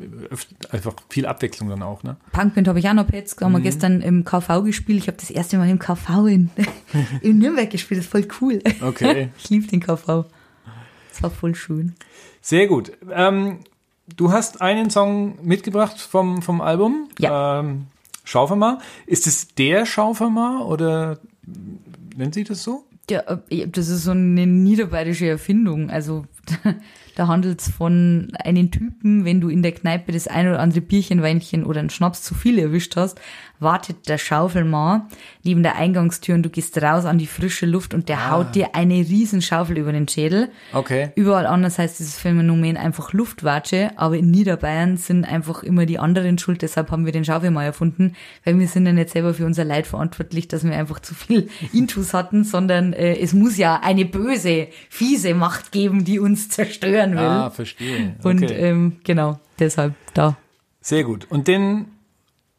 einfach viel Abwechslung dann auch, ne? Punkband habe ich auch noch jetzt, haben mhm. wir gestern im KV gespielt. Ich habe das erste Mal im KV in, in Nürnberg gespielt, das ist voll cool. Okay. ich liebe den KV. Das war voll schön. Sehr gut. Ähm, du hast einen Song mitgebracht vom, vom Album. Ja. Ähm, Schaufermar. Ist es der Schaufermar oder nennt sich das so? Ja, äh, das ist so eine niederbayerische Erfindung. Also da handelt es von einem Typen, wenn du in der Kneipe das ein oder andere Bierchen, Weinchen oder einen Schnaps zu viel erwischt hast, wartet der Schaufelmann neben der Eingangstür und du gehst raus an die frische Luft und der ah. haut dir eine riesen Schaufel über den Schädel. Okay. Überall anders heißt dieses Phänomen einfach Luftwatsche, aber in Niederbayern sind einfach immer die anderen schuld, deshalb haben wir den Schaufelmann erfunden, weil wir sind ja nicht selber für unser Leid verantwortlich, dass wir einfach zu viel Intus hatten, sondern äh, es muss ja eine böse, fiese Macht geben, die uns zerstören will. Ah, verstehe. Okay. Und ähm, genau, deshalb da. Sehr gut. Und den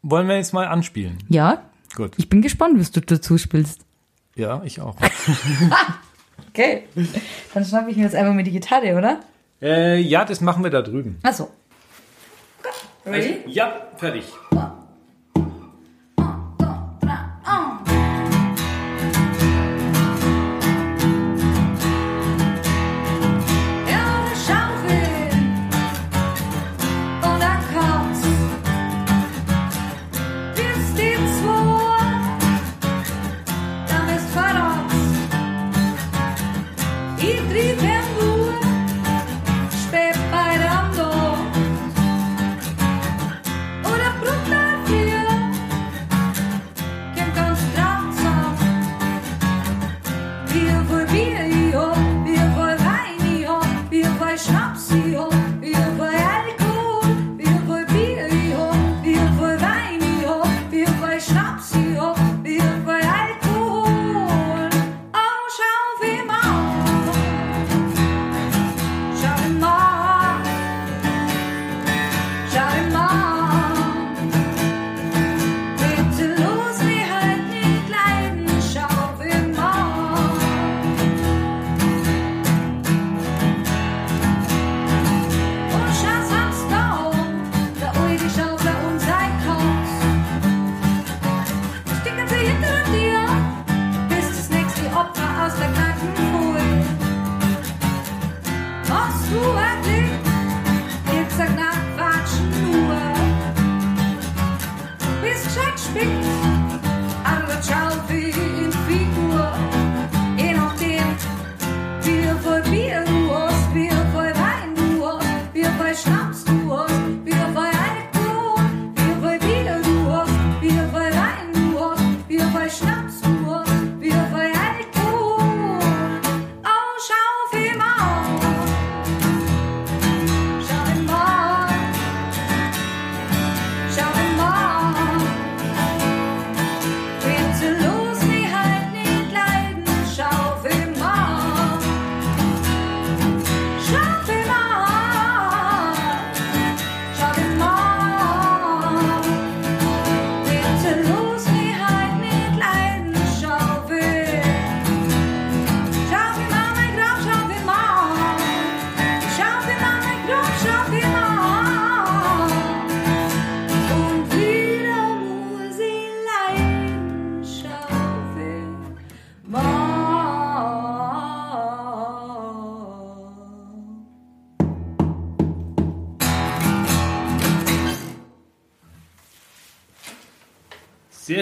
wollen wir jetzt mal anspielen? Ja. Gut. Ich bin gespannt, was du dazu spielst. Ja, ich auch. okay. Dann schnappe ich mir jetzt einfach mal die Gitarre, oder? Äh, ja, das machen wir da drüben. Achso. Ready? Also, ja, fertig. Oder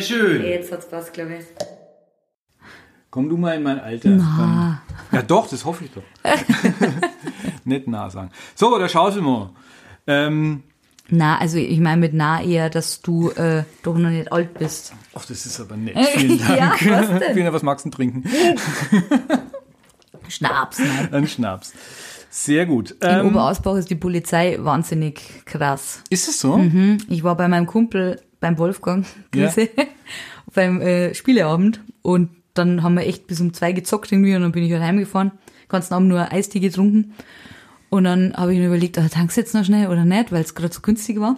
schön. Jetzt hat's was, glaube ich. Komm du mal in mein Alter. Na. Ja doch, das hoffe ich doch. Nicht nah sagen. So, der Schaufelmann. Ähm, Na, also ich meine mit nah eher, dass du äh, doch noch nicht alt bist. ach, das ist aber nett. Vielen Dank. Ja, was denn? Vielen Dank, was magst du denn trinken? Schnaps, nein. Ein Schnaps. Sehr gut. In Ähm, Oberausbach ist die Polizei wahnsinnig krass. ist es so? Mhm. Ich war bei meinem Kumpel, beim Wolfgang, Ja. Grüße, beim äh, Spieleabend und dann haben wir echt bis um zwei gezockt irgendwie und dann bin ich halt heimgefahren. Ganzen Abend nur Eistee getrunken. Und dann habe ich mir überlegt, ah, tankst du jetzt noch schnell oder nicht, weil es gerade so günstig war.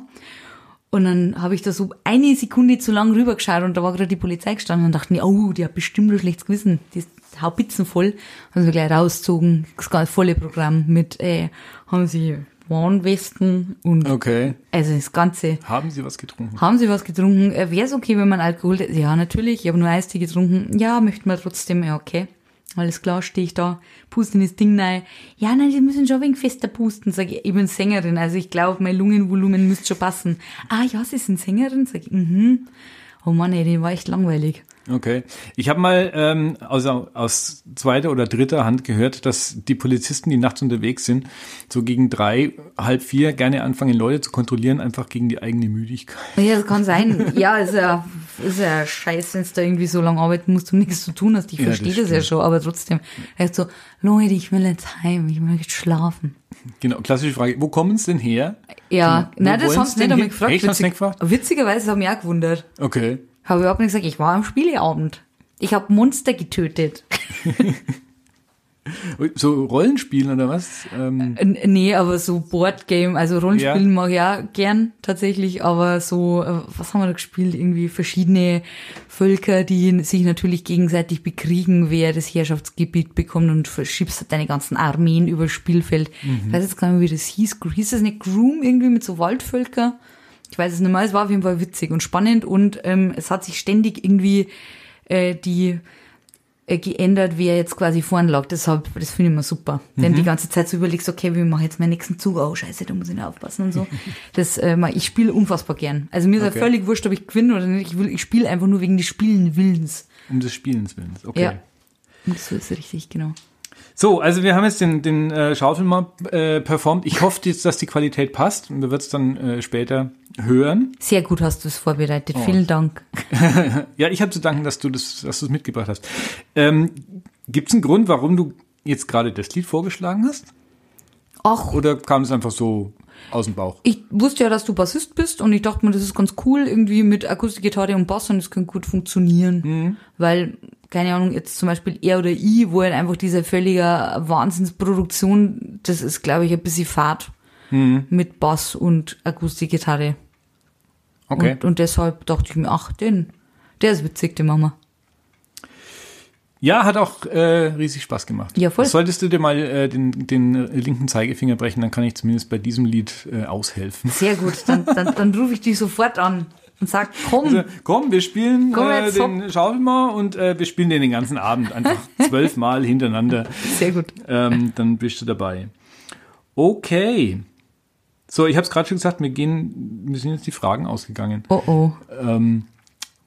Und dann habe ich da so eine Sekunde zu lang rübergeschaut und da war gerade die Polizei gestanden und dachte mir, oh, die hat bestimmt ein schlechtes Gewissen. Die ist haubitzen voll. Haben sie gleich rausgezogen, das volle Programm mit, äh, haben sie Warnwesten und Okay. also das Ganze. Haben Sie was getrunken? Haben Sie was getrunken? Äh, Wäre es okay, wenn man Alkohol... Ja, natürlich, ich habe nur Eistee getrunken. Ja, möchten wir trotzdem. Ja, okay. Alles klar, stehe ich da, puste in das Ding rein. Ja, nein, Sie müssen schon ein wenig fester pusten. Sag ich, ich bin Sängerin, also ich glaube, mein Lungenvolumen müsste schon passen. Ah ja, Sie sind Sängerin? Sag ich, mhm. Oh Mann, ey, die war echt langweilig. Okay. Ich habe mal ähm, also aus zweiter oder dritter Hand gehört, dass die Polizisten, die nachts unterwegs sind, so gegen drei, halb vier gerne anfangen, Leute zu kontrollieren, einfach gegen die eigene Müdigkeit. Ja, das kann sein. Ja, ist ja, ist ja scheiße, wenn du da irgendwie so lange arbeiten musst und nichts zu tun hast. Ich Ja, das verstehe das, ja schon, aber trotzdem. Er ist so, Leute, ich will jetzt heim, ich möchte schlafen. Genau, klassische Frage. Wo kommen sie denn her? Ja, nein, das haben sie nicht einmal gefragt. Echt, haben sie nicht gefragt? Witzigerweise haben mich auch gewundert. Okay. Habe überhaupt nicht gesagt, ich war am Spieleabend. Ich habe Monster getötet. So Rollenspielen oder was? Ähm, N- Nee, aber so Boardgame, also Rollenspielen Ja. mag ich auch gern tatsächlich, aber so, äh, was haben wir da gespielt? Irgendwie verschiedene Völker, die sich natürlich gegenseitig bekriegen, wer das Herrschaftsgebiet bekommt und verschiebst halt deine ganzen Armeen über das Spielfeld. Ich weiß jetzt gar nicht, wie das hieß. Hieß das nicht Groom irgendwie mit so Waldvölker? Ich weiß es nicht mehr, es war auf jeden Fall witzig und spannend und ähm, es hat sich ständig irgendwie äh, die äh, geändert, wer jetzt quasi vorn lag. Deshalb, das finde ich immer super. Denn die ganze Zeit so überlegst, okay, wie mache ich jetzt meinen nächsten Zug? Oh, scheiße, da muss ich noch aufpassen und so. Das, äh, ich spiele unfassbar gern. Also mir ist Okay. ja völlig wurscht, ob ich gewinne oder nicht. Ich will, ich spiele einfach nur wegen des Spielen Willens. um des Spielens willen. Okay. Ja. Und so ist richtig, genau. So, also wir haben jetzt den, den äh, Schaufel mal äh, performt. Ich hoffe jetzt, dass die Qualität passt und wir wird es dann äh, später hören. Sehr gut hast du es vorbereitet. Oh. Vielen Dank. Ja, ich habe zu danken, dass du das, dass du es mitgebracht hast. Ähm, Gibt es einen Grund, warum du jetzt gerade das Lied vorgeschlagen hast? Ach, Oder kam es einfach so aus dem Bauch? ich wusste ja, dass du Bassist bist und ich dachte mir, das ist ganz cool irgendwie mit Akustikgitarre und Bass und das kann gut funktionieren. Weil, keine Ahnung, jetzt zum Beispiel er oder ich, wo halt einfach diese völlige Wahnsinnsproduktion, das ist, glaube ich, ein bisschen Fahrt mit Bass und Akustikgitarre. Okay. Und, und deshalb dachte ich mir, ach, den, der ist witzig, den machen wir. Ja, hat auch äh, riesig Spaß gemacht. Ja, voll. Solltest du dir mal äh, den, den äh, linken Zeigefinger brechen, dann kann ich zumindest bei diesem Lied äh, aushelfen. Sehr gut, dann, dann, dann rufe ich dich sofort an und sag, komm, Also, komm, wir spielen Komm, äh, den Schaufelmann und äh, wir spielen den den ganzen Abend einfach zwölfmal hintereinander. sehr gut. Ähm, dann bist du dabei. Okay. So, ich habe es gerade schon gesagt, wir gehen, mir sind jetzt die Fragen ausgegangen. Oh oh. Ähm,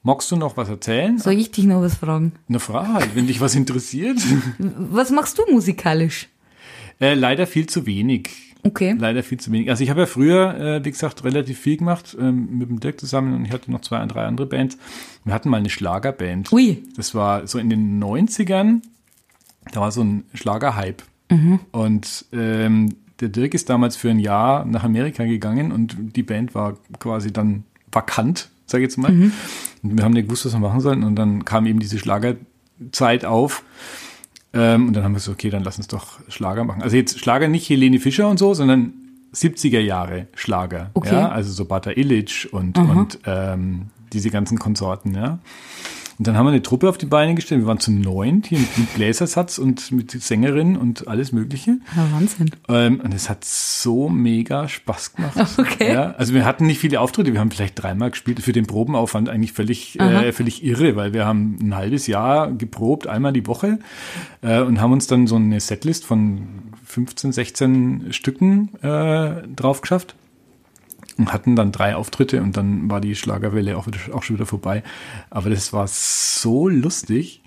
magst du noch was erzählen? Soll ich dich noch was fragen? Eine Frage, wenn dich was interessiert. Was machst du musikalisch? äh, leider viel zu wenig. Okay. Leider viel zu wenig. Also ich habe ja früher, äh, wie gesagt, relativ viel gemacht ähm, mit dem Dirk zusammen und ich hatte noch zwei, drei andere Bands. Wir hatten mal eine Schlagerband. Ui. Das war so in den 90ern, da war so ein Schlagerhype. Und ähm, der Dirk ist damals für ein Jahr nach Amerika gegangen und die Band war quasi dann vakant, sage ich jetzt mal. Und wir haben nicht gewusst, was wir machen sollen. Und dann kam eben diese Schlagerzeit auf. Ähm, und dann haben wir so, okay, dann lass uns doch Schlager machen. Also jetzt Schlager nicht Helene Fischer und so, sondern 70er Jahre Schlager. Okay. Ja, also so Bata Illich und, und ähm, diese ganzen Konsorten, ja. Und dann haben wir eine Truppe auf die Beine gestellt. Wir waren zu neunt hier mit, mit Bläsersatz und mit Sängerin und alles Mögliche. Ja, Wahnsinn. Ähm, und es hat so mega Spaß gemacht. Okay. Ja, also wir hatten nicht viele Auftritte, wir haben vielleicht dreimal gespielt. Für den Probenaufwand eigentlich völlig, äh, völlig irre, weil wir haben ein halbes Jahr geprobt, einmal die Woche äh, und haben uns dann so eine Setlist von 15, 16 Stücken äh, drauf geschafft und hatten dann drei Auftritte und dann war die Schlagerwelle auch, wieder, auch schon wieder vorbei. Aber das war so lustig.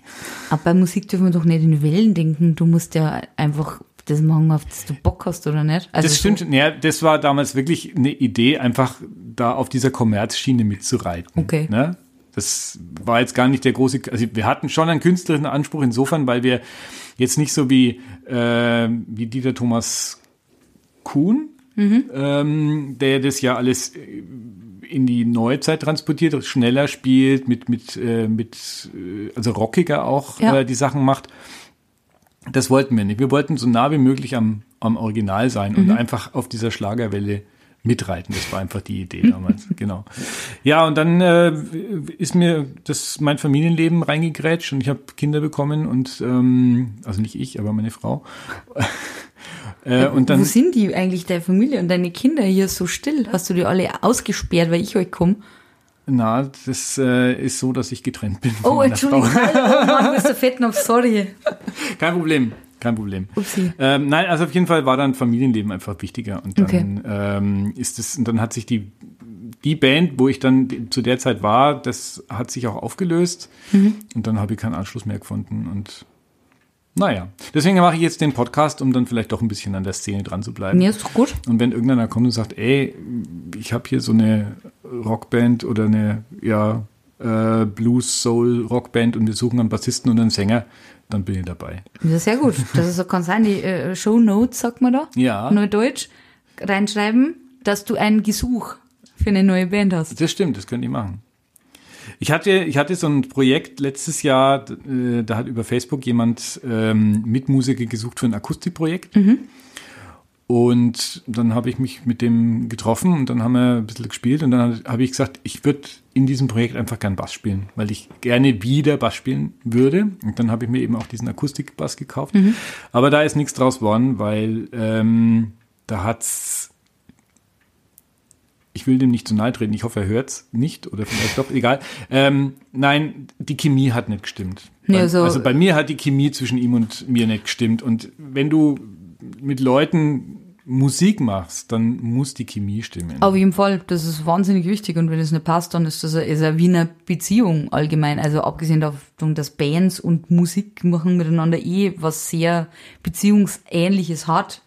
Aber bei Musik dürfen wir doch nicht in Wellen denken. Du musst ja einfach das machen, auf das du Bock hast, oder nicht? Also Das stimmt, ja, das war damals wirklich eine Idee, einfach da auf dieser Kommerzschiene mitzureiten. Okay. Ne? Das war jetzt gar nicht der große, also wir hatten schon einen künstlerischen Anspruch insofern, weil wir jetzt nicht so wie, äh, wie Dieter Thomas Kuhn, ähm, der das ja alles äh, in die Neuzeit transportiert, schneller spielt, mit, mit, äh, mit äh, also rockiger auch Ja. äh, die Sachen macht. Das wollten wir nicht. Wir wollten so nah wie möglich am, am Original sein und einfach auf dieser Schlagerwelle mitreiten. Das war einfach die Idee damals. genau. Ja, und dann äh, ist mir das mein Familienleben reingegrätscht und ich habe Kinder bekommen und ähm, also nicht ich, aber meine Frau. Äh, und dann Wo sind die eigentlich, deine Familie und deine Kinder hier so still? Hast du die alle ausgesperrt, weil ich euch komme? na, das äh, ist so, dass ich getrennt bin. Oh, Entschuldigung. Oh Mann, Mr. Fettnapf, sorry. Kein Problem. Kein Problem. Upsi. Ähm, nein, also auf jeden Fall war dann Familienleben einfach wichtiger. Und dann Okay. ähm, ist es, und dann hat sich die, die Band, wo ich dann zu der Zeit war, das hat sich auch aufgelöst. Mhm. Und dann habe ich keinen Anschluss mehr gefunden. Und naja, deswegen mache ich jetzt den Podcast, um dann vielleicht doch ein bisschen an der Szene dran zu bleiben. Mir ist doch gut. Und wenn irgendeiner kommt und sagt, ey, ich habe hier so eine Rockband oder eine ja, äh, Blues Soul Rockband und wir suchen einen Bassisten und einen Sänger, dann bin ich dabei. Ja, sehr gut. Das ist, so- kann sein, die äh, Show Notes, sagt man da, Ja. Neudeutsch, reinschreiben, dass du ein Gesuch für eine neue Band hast. Das stimmt, das könnt ihr machen. Ich hatte, ich hatte so ein Projekt letztes Jahr, äh, da hat über Facebook jemand ähm, Mitmusiker gesucht für ein Akustikprojekt. Und dann habe ich mich mit dem getroffen und dann haben wir ein bisschen gespielt und dann habe ich gesagt, ich würde in diesem Projekt einfach gern Bass spielen, weil ich gerne wieder Bass spielen würde. Und dann habe ich mir eben auch diesen Akustikbass gekauft. Aber da ist nichts draus geworden, weil ähm, da hat's ich will dem nicht zu nahe treten, ich hoffe, er hört's nicht oder vielleicht doch, egal. Ähm, nein, die Chemie hat nicht gestimmt. Ja, Bei- so- also bei mir hat die Chemie zwischen ihm und mir nicht gestimmt. Und wenn du mit Leuten Musik machst, dann muss die Chemie stimmen. Auf jeden Fall, das ist wahnsinnig wichtig und wenn es nicht passt, dann ist das eine, ist eine wie eine Beziehung allgemein. Also abgesehen davon, dass Bands und Musik machen miteinander eh was sehr Beziehungsähnliches hat.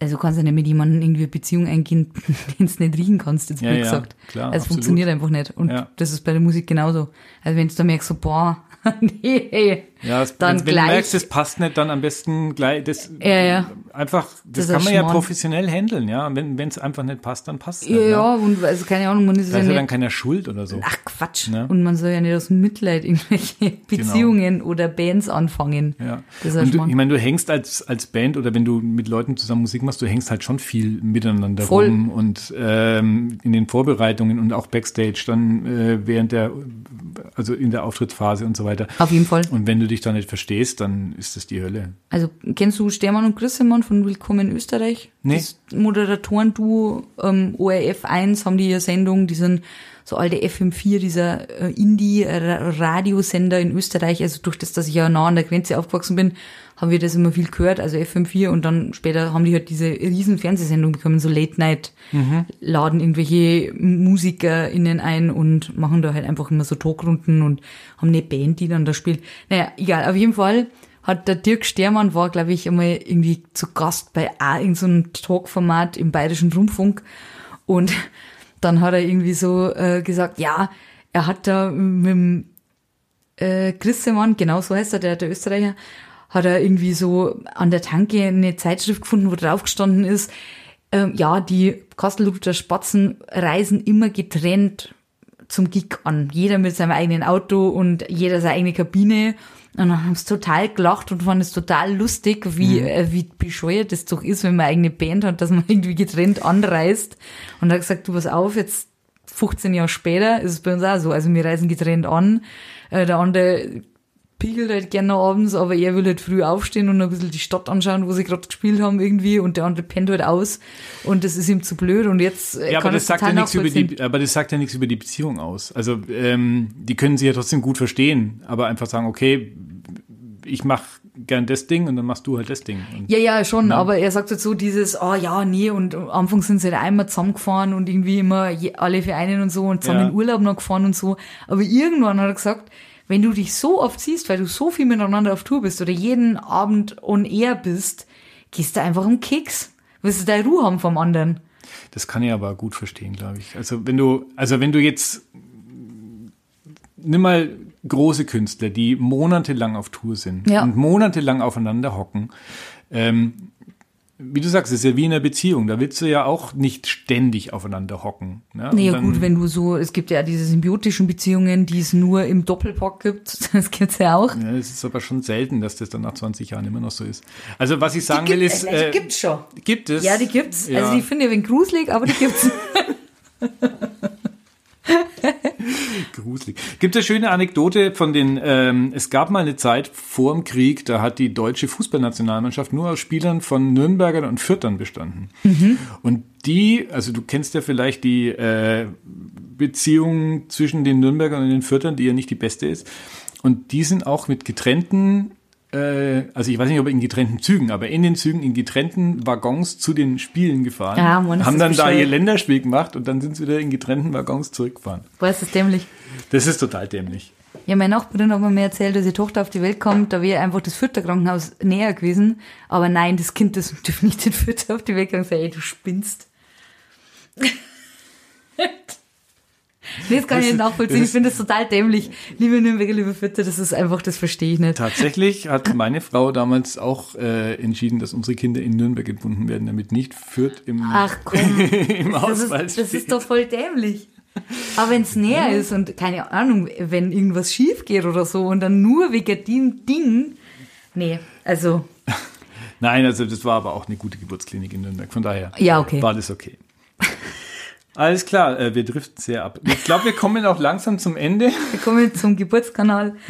Also kannst du nicht mit jemandem irgendwie eine Beziehung eingehen, den du nicht riechen kannst, jetzt Ja, wie ja, gesagt. klar, also es absolut. funktioniert einfach nicht. Und Ja. das ist bei der Musik genauso. Also wenn du da merkst, so, boah, nee, hey, ja, es, dann wenn, wenn gleich. du merkst, das passt nicht, dann am besten gleich, das, Ja, ja. einfach, das, Das kann man ja Schmarrn. professionell handeln, ja. Und wenn es einfach nicht passt, dann passt es ja, nicht. ja, Ne? und also keine Ahnung, man ist Da ja ist ja nicht dann keiner schuld oder so. Ach Quatsch. Ne? Und man soll ja nicht aus Mitleid irgendwelche Beziehungen oder Bands anfangen. Ja. Das ist Und du, ich meine, du hängst als, als Band oder wenn du mit Leuten zusammen Musik machst, du hängst halt schon viel miteinander Voll. rum und ähm, in den Vorbereitungen und auch Backstage dann äh, während der, also in der Auftrittsphase und so weiter. Auf jeden Fall. Und wenn du dich da nicht verstehst, dann ist das die Hölle. Also kennst du Stermann und Grissemann von Willkommen in Österreich? Nee. Das Moderatoren-Duo ähm, ORF 1 haben die ihre Sendung, die sind so alte FM4, dieser äh, Indie-Radiosender in Österreich. Also durch das, dass ich ja nah an der Grenze aufgewachsen bin, haben wir das immer viel gehört, also FM4 und dann später haben die halt diese riesen Fernsehsendung bekommen, so Late Night, laden irgendwelche MusikerInnen ein und machen da halt einfach immer so Talkrunden und haben eine Band, die dann da spielt. Naja, egal, auf jeden Fall hat der Dirk Stermann war, glaube ich, einmal irgendwie zu Gast bei irgendeinem so einem Talkformat im Bayerischen Rundfunk und dann hat er irgendwie so äh, gesagt, ja, er hat da mit dem äh, Grissemann, genau so heißt er, der, der Österreicher, hat er irgendwie so an der Tanke eine Zeitschrift gefunden, wo drauf gestanden ist, ähm, ja, die Kastelruther Spatzen reisen immer getrennt zum Gig an. Jeder mit seinem eigenen Auto und jeder seine eigene Kabine. Und dann haben sie total gelacht und fanden es total lustig, wie, äh, wie bescheuert das doch ist, wenn man eine eigene Band hat, dass man irgendwie getrennt anreist. Und er hat gesagt, du pass auf, jetzt 15 Jahre später ist es bei uns auch so. Also wir reisen getrennt an. Äh, der andere piegelt halt gerne abends, aber er will halt früh aufstehen und ein bisschen die Stadt anschauen, wo sie gerade gespielt haben irgendwie und der andere pennt halt aus und das ist ihm zu blöd und jetzt äh, Ja, aber das sagt ja nichts über die, aber das sagt ja nichts über die Beziehung aus. Also ähm, die können sie ja trotzdem gut verstehen, aber einfach sagen, okay, ich mach gern das Ding und dann machst du halt das Ding. Und Ja, ja, schon, aber er sagt halt so dieses, oh ja, nee, und am Anfang sind sie halt einmal zusammengefahren und irgendwie immer alle für einen und so und zusammen Ja. in Urlaub noch gefahren und so. Aber irgendwann hat er gesagt, wenn du dich so oft siehst, weil du so viel miteinander auf Tour bist oder jeden Abend on air bist, gehst du einfach um Keks. Willst du deine Ruhe haben vom anderen? Das kann ich aber gut verstehen, glaube ich. Also wenn du, also wenn du jetzt nimm mal große Künstler, die monatelang auf Tour sind Ja. und monatelang aufeinander hocken. Ähm, wie du sagst, es ist ja wie in einer Beziehung. Da willst du ja auch nicht ständig aufeinander hocken. Ne? Naja, dann- gut, wenn du so, es gibt ja diese symbiotischen Beziehungen, die es nur im Doppelpack gibt. Das gibt's ja auch. Ja, es ist aber schon selten, dass das dann nach 20 Jahren immer noch so ist. Also was ich sagen Die will gibt- ist, also äh, gibt's schon. gibt es? Ja, die gibt's. Ja. Also die finde ich ein wenig gruselig, aber die gibt's. Gruselig. Gibt es schöne Anekdote von den, ähm, es gab mal eine Zeit vor dem Krieg, da hat die deutsche Fußballnationalmannschaft nur aus Spielern von Nürnbergern und Fürtern bestanden. Und die, also du kennst ja vielleicht die äh, Beziehung zwischen den Nürnbergern und den Fürtern, die ja nicht die beste ist. Und die sind auch mit getrennten äh, also ich weiß nicht, ob in getrennten Zügen, aber in den Zügen in getrennten Waggons zu den Spielen gefahren. Ja, Mann, haben dann da ihr Länderspiel gemacht und dann sind sie wieder in getrennten Waggons zurückgefahren. Boah, ist das dämlich. Das ist total dämlich. Ja, meine Nachbarin hat mir erzählt, dass ihre Tochter auf die Welt kommt, da wäre einfach das Fürther Krankenhaus näher gewesen. Aber nein, das Kind, das dürfte nicht in Fürther auf die Welt kommen. Ey, du spinnst. nee, das kann ich Das nicht ist- nachvollziehen. das Ich finde das total dämlich. Liebe Nürnberger, liebe Fürther, das ist einfach, das verstehe ich nicht. Tatsächlich hat meine Frau damals auch äh, entschieden, dass unsere Kinder in Nürnberg gebunden werden, damit nicht Fürth im, Ach komm, im das Ausfall ist, das ist doch voll dämlich. Aber wenn es näher ist und keine Ahnung, wenn irgendwas schief geht oder so und dann nur wegen dem Ding, nee, also Nein, also das war aber auch eine gute Geburtsklinik in Nürnberg. Von daher Ja, okay. war das okay. Alles klar, äh, wir driften sehr ab. Ich glaube, wir kommen auch langsam zum Ende. wir kommen zum Geburtskanal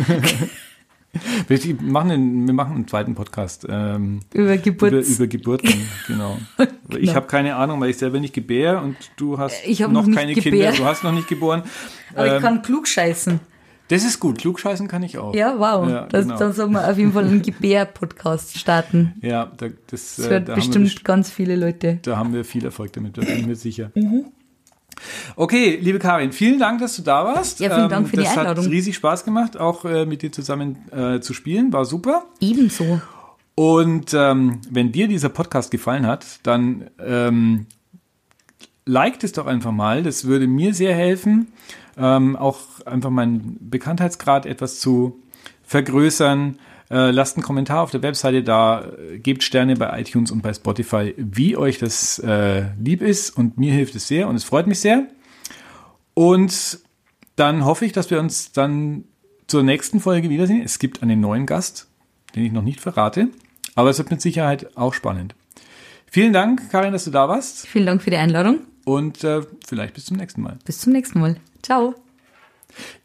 Wir machen einen, wir machen einen zweiten Podcast ähm, über über, Geburts... über Geburten. Genau. Ich habe keine Ahnung, weil ich selber nicht gebär und du hast noch, noch keine Kinder. gebärt. Du hast noch nicht geboren. Aber Ähm, ich kann klug scheißen. das ist gut. Klugscheißen kann ich auch. Ja, wow. Ja, das, genau. Dann soll man auf jeden Fall einen Gebär-Podcast starten. Ja, da, das, Das äh, hört da haben wir bestimmt ganz viele Leute. Da haben wir viel Erfolg damit, da bin ich mir sicher. Mhm. Okay, liebe Karin, vielen Dank, dass du da warst. Ähm, Ja, vielen Dank für die das Einladung. hat riesig Spaß gemacht, auch äh, mit dir zusammen äh, zu spielen. War super. Ebenso. Und ähm, wenn dir dieser Podcast gefallen hat, dann ähm, liked es doch einfach mal. Das würde mir sehr helfen, ähm, auch einfach meinen Bekanntheitsgrad etwas zu vergrößern. Äh, lasst einen Kommentar auf der Webseite da, äh, gebt Sterne bei iTunes und bei Spotify, wie euch das äh, lieb ist. Und mir hilft es sehr und es freut mich sehr. Und dann hoffe ich, dass wir uns dann zur nächsten Folge wiedersehen. Es gibt einen neuen Gast, den ich noch nicht verrate, aber es wird mit Sicherheit auch spannend. Vielen Dank, Karin, dass du da warst Vielen Dank für die Einladung. und äh, vielleicht bis zum nächsten Mal. Bis zum nächsten Mal. Ciao.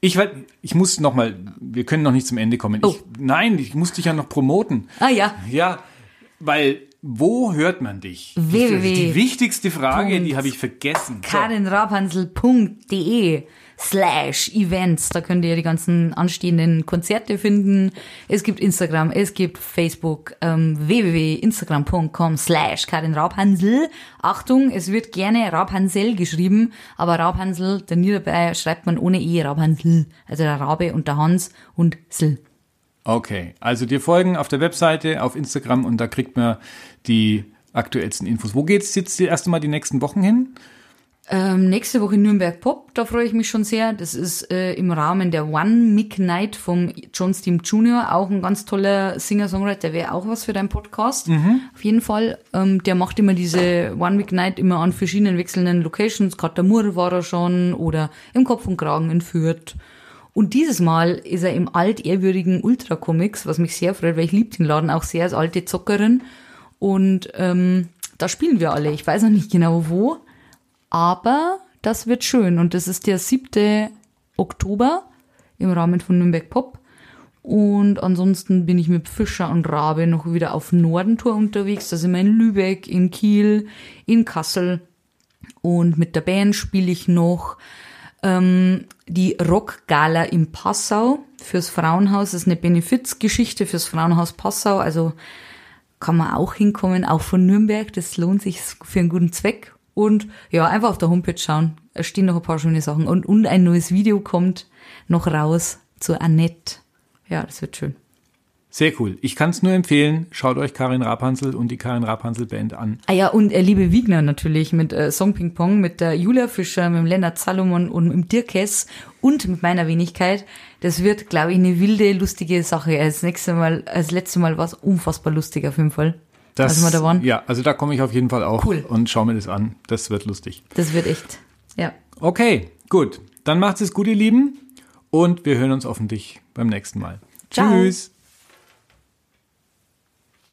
Ich, ich muss noch mal, wir können noch nicht zum Ende kommen. Oh. Ich, nein, ich muss dich ja noch promoten. Ah ja. Ja, weil wo hört man dich? www. Die wichtigste Frage, die Punkt. habe ich vergessen. So. karinrabhansel.de slash Events. Da könnt ihr die ganzen anstehenden Konzerte finden. Es gibt Instagram, es gibt Facebook, ähm, www.instagram.com slash Karin Rabhansel. Achtung, es wird gerne Rabhansel geschrieben, aber Rabhansel, der Niederbayer schreibt man ohne E, Rabhansel. Also der Rabe und der Hans und Sl. Okay, also dir folgen auf der Webseite, auf Instagram und da kriegt man die aktuellsten Infos. Wo geht's jetzt die erste Mal die nächsten Wochen hin? Ähm, nächste Woche Nürnberg Pop, da freue ich mich schon sehr. Das ist äh, im Rahmen der One Mic Night vom John Steam Jr., auch ein ganz toller Singer-Songwriter, der wäre auch was für deinen Podcast. Auf jeden Fall. Ähm, der macht immer diese One Mic Night immer an verschiedenen wechselnden Locations. Katamur war er schon oder im Kopf und Kragen in Fürth. Und dieses Mal ist er im altehrwürdigen Ultra Comics, was mich sehr freut, weil ich liebe den Laden auch sehr als alte Zockerin. Und ähm, da spielen wir alle. Ich weiß noch nicht genau wo, aber das wird schön. Und das ist der 7. Oktober im Rahmen von Nürnberg Pop. Und ansonsten bin ich mit Fischer und Rabe noch wieder auf Nordentour unterwegs. Da sind wir in Lübeck, in Kiel, in Kassel. Und mit der Band spiele ich noch ähm, die Rockgala in Passau fürs Frauenhaus. Das ist eine Benefizgeschichte fürs Frauenhaus Passau. Also kann man auch hinkommen, auch von Nürnberg. Das lohnt sich für einen guten Zweck. Und ja, einfach auf der Homepage schauen. Es stehen noch ein paar schöne Sachen. Und, und ein neues Video kommt noch raus zu Annette. Ja, das wird schön. Sehr cool. Ich kann es nur empfehlen. Schaut euch Karin Rapansel und die Karin Rapansel Band an. Ah ja, und äh, liebe Wiegner natürlich mit äh, Song Ping Pong, mit der Julia Fischer, mit dem Lennart Salomon und mit dem Dirk Hess und mit meiner Wenigkeit. Das wird, glaube ich, eine wilde, lustige Sache. Als nächstes Mal, als letztes Mal war es unfassbar lustig auf jeden Fall. Das, als wir da waren. Ja, also da komme ich auf jeden Fall auch Cool. und schaue mir das an. Das wird lustig. Das wird echt. Ja. Okay, gut. Dann macht's es gut, ihr Lieben. Und wir hören uns hoffentlich beim nächsten Mal. Ciao. Tschüss.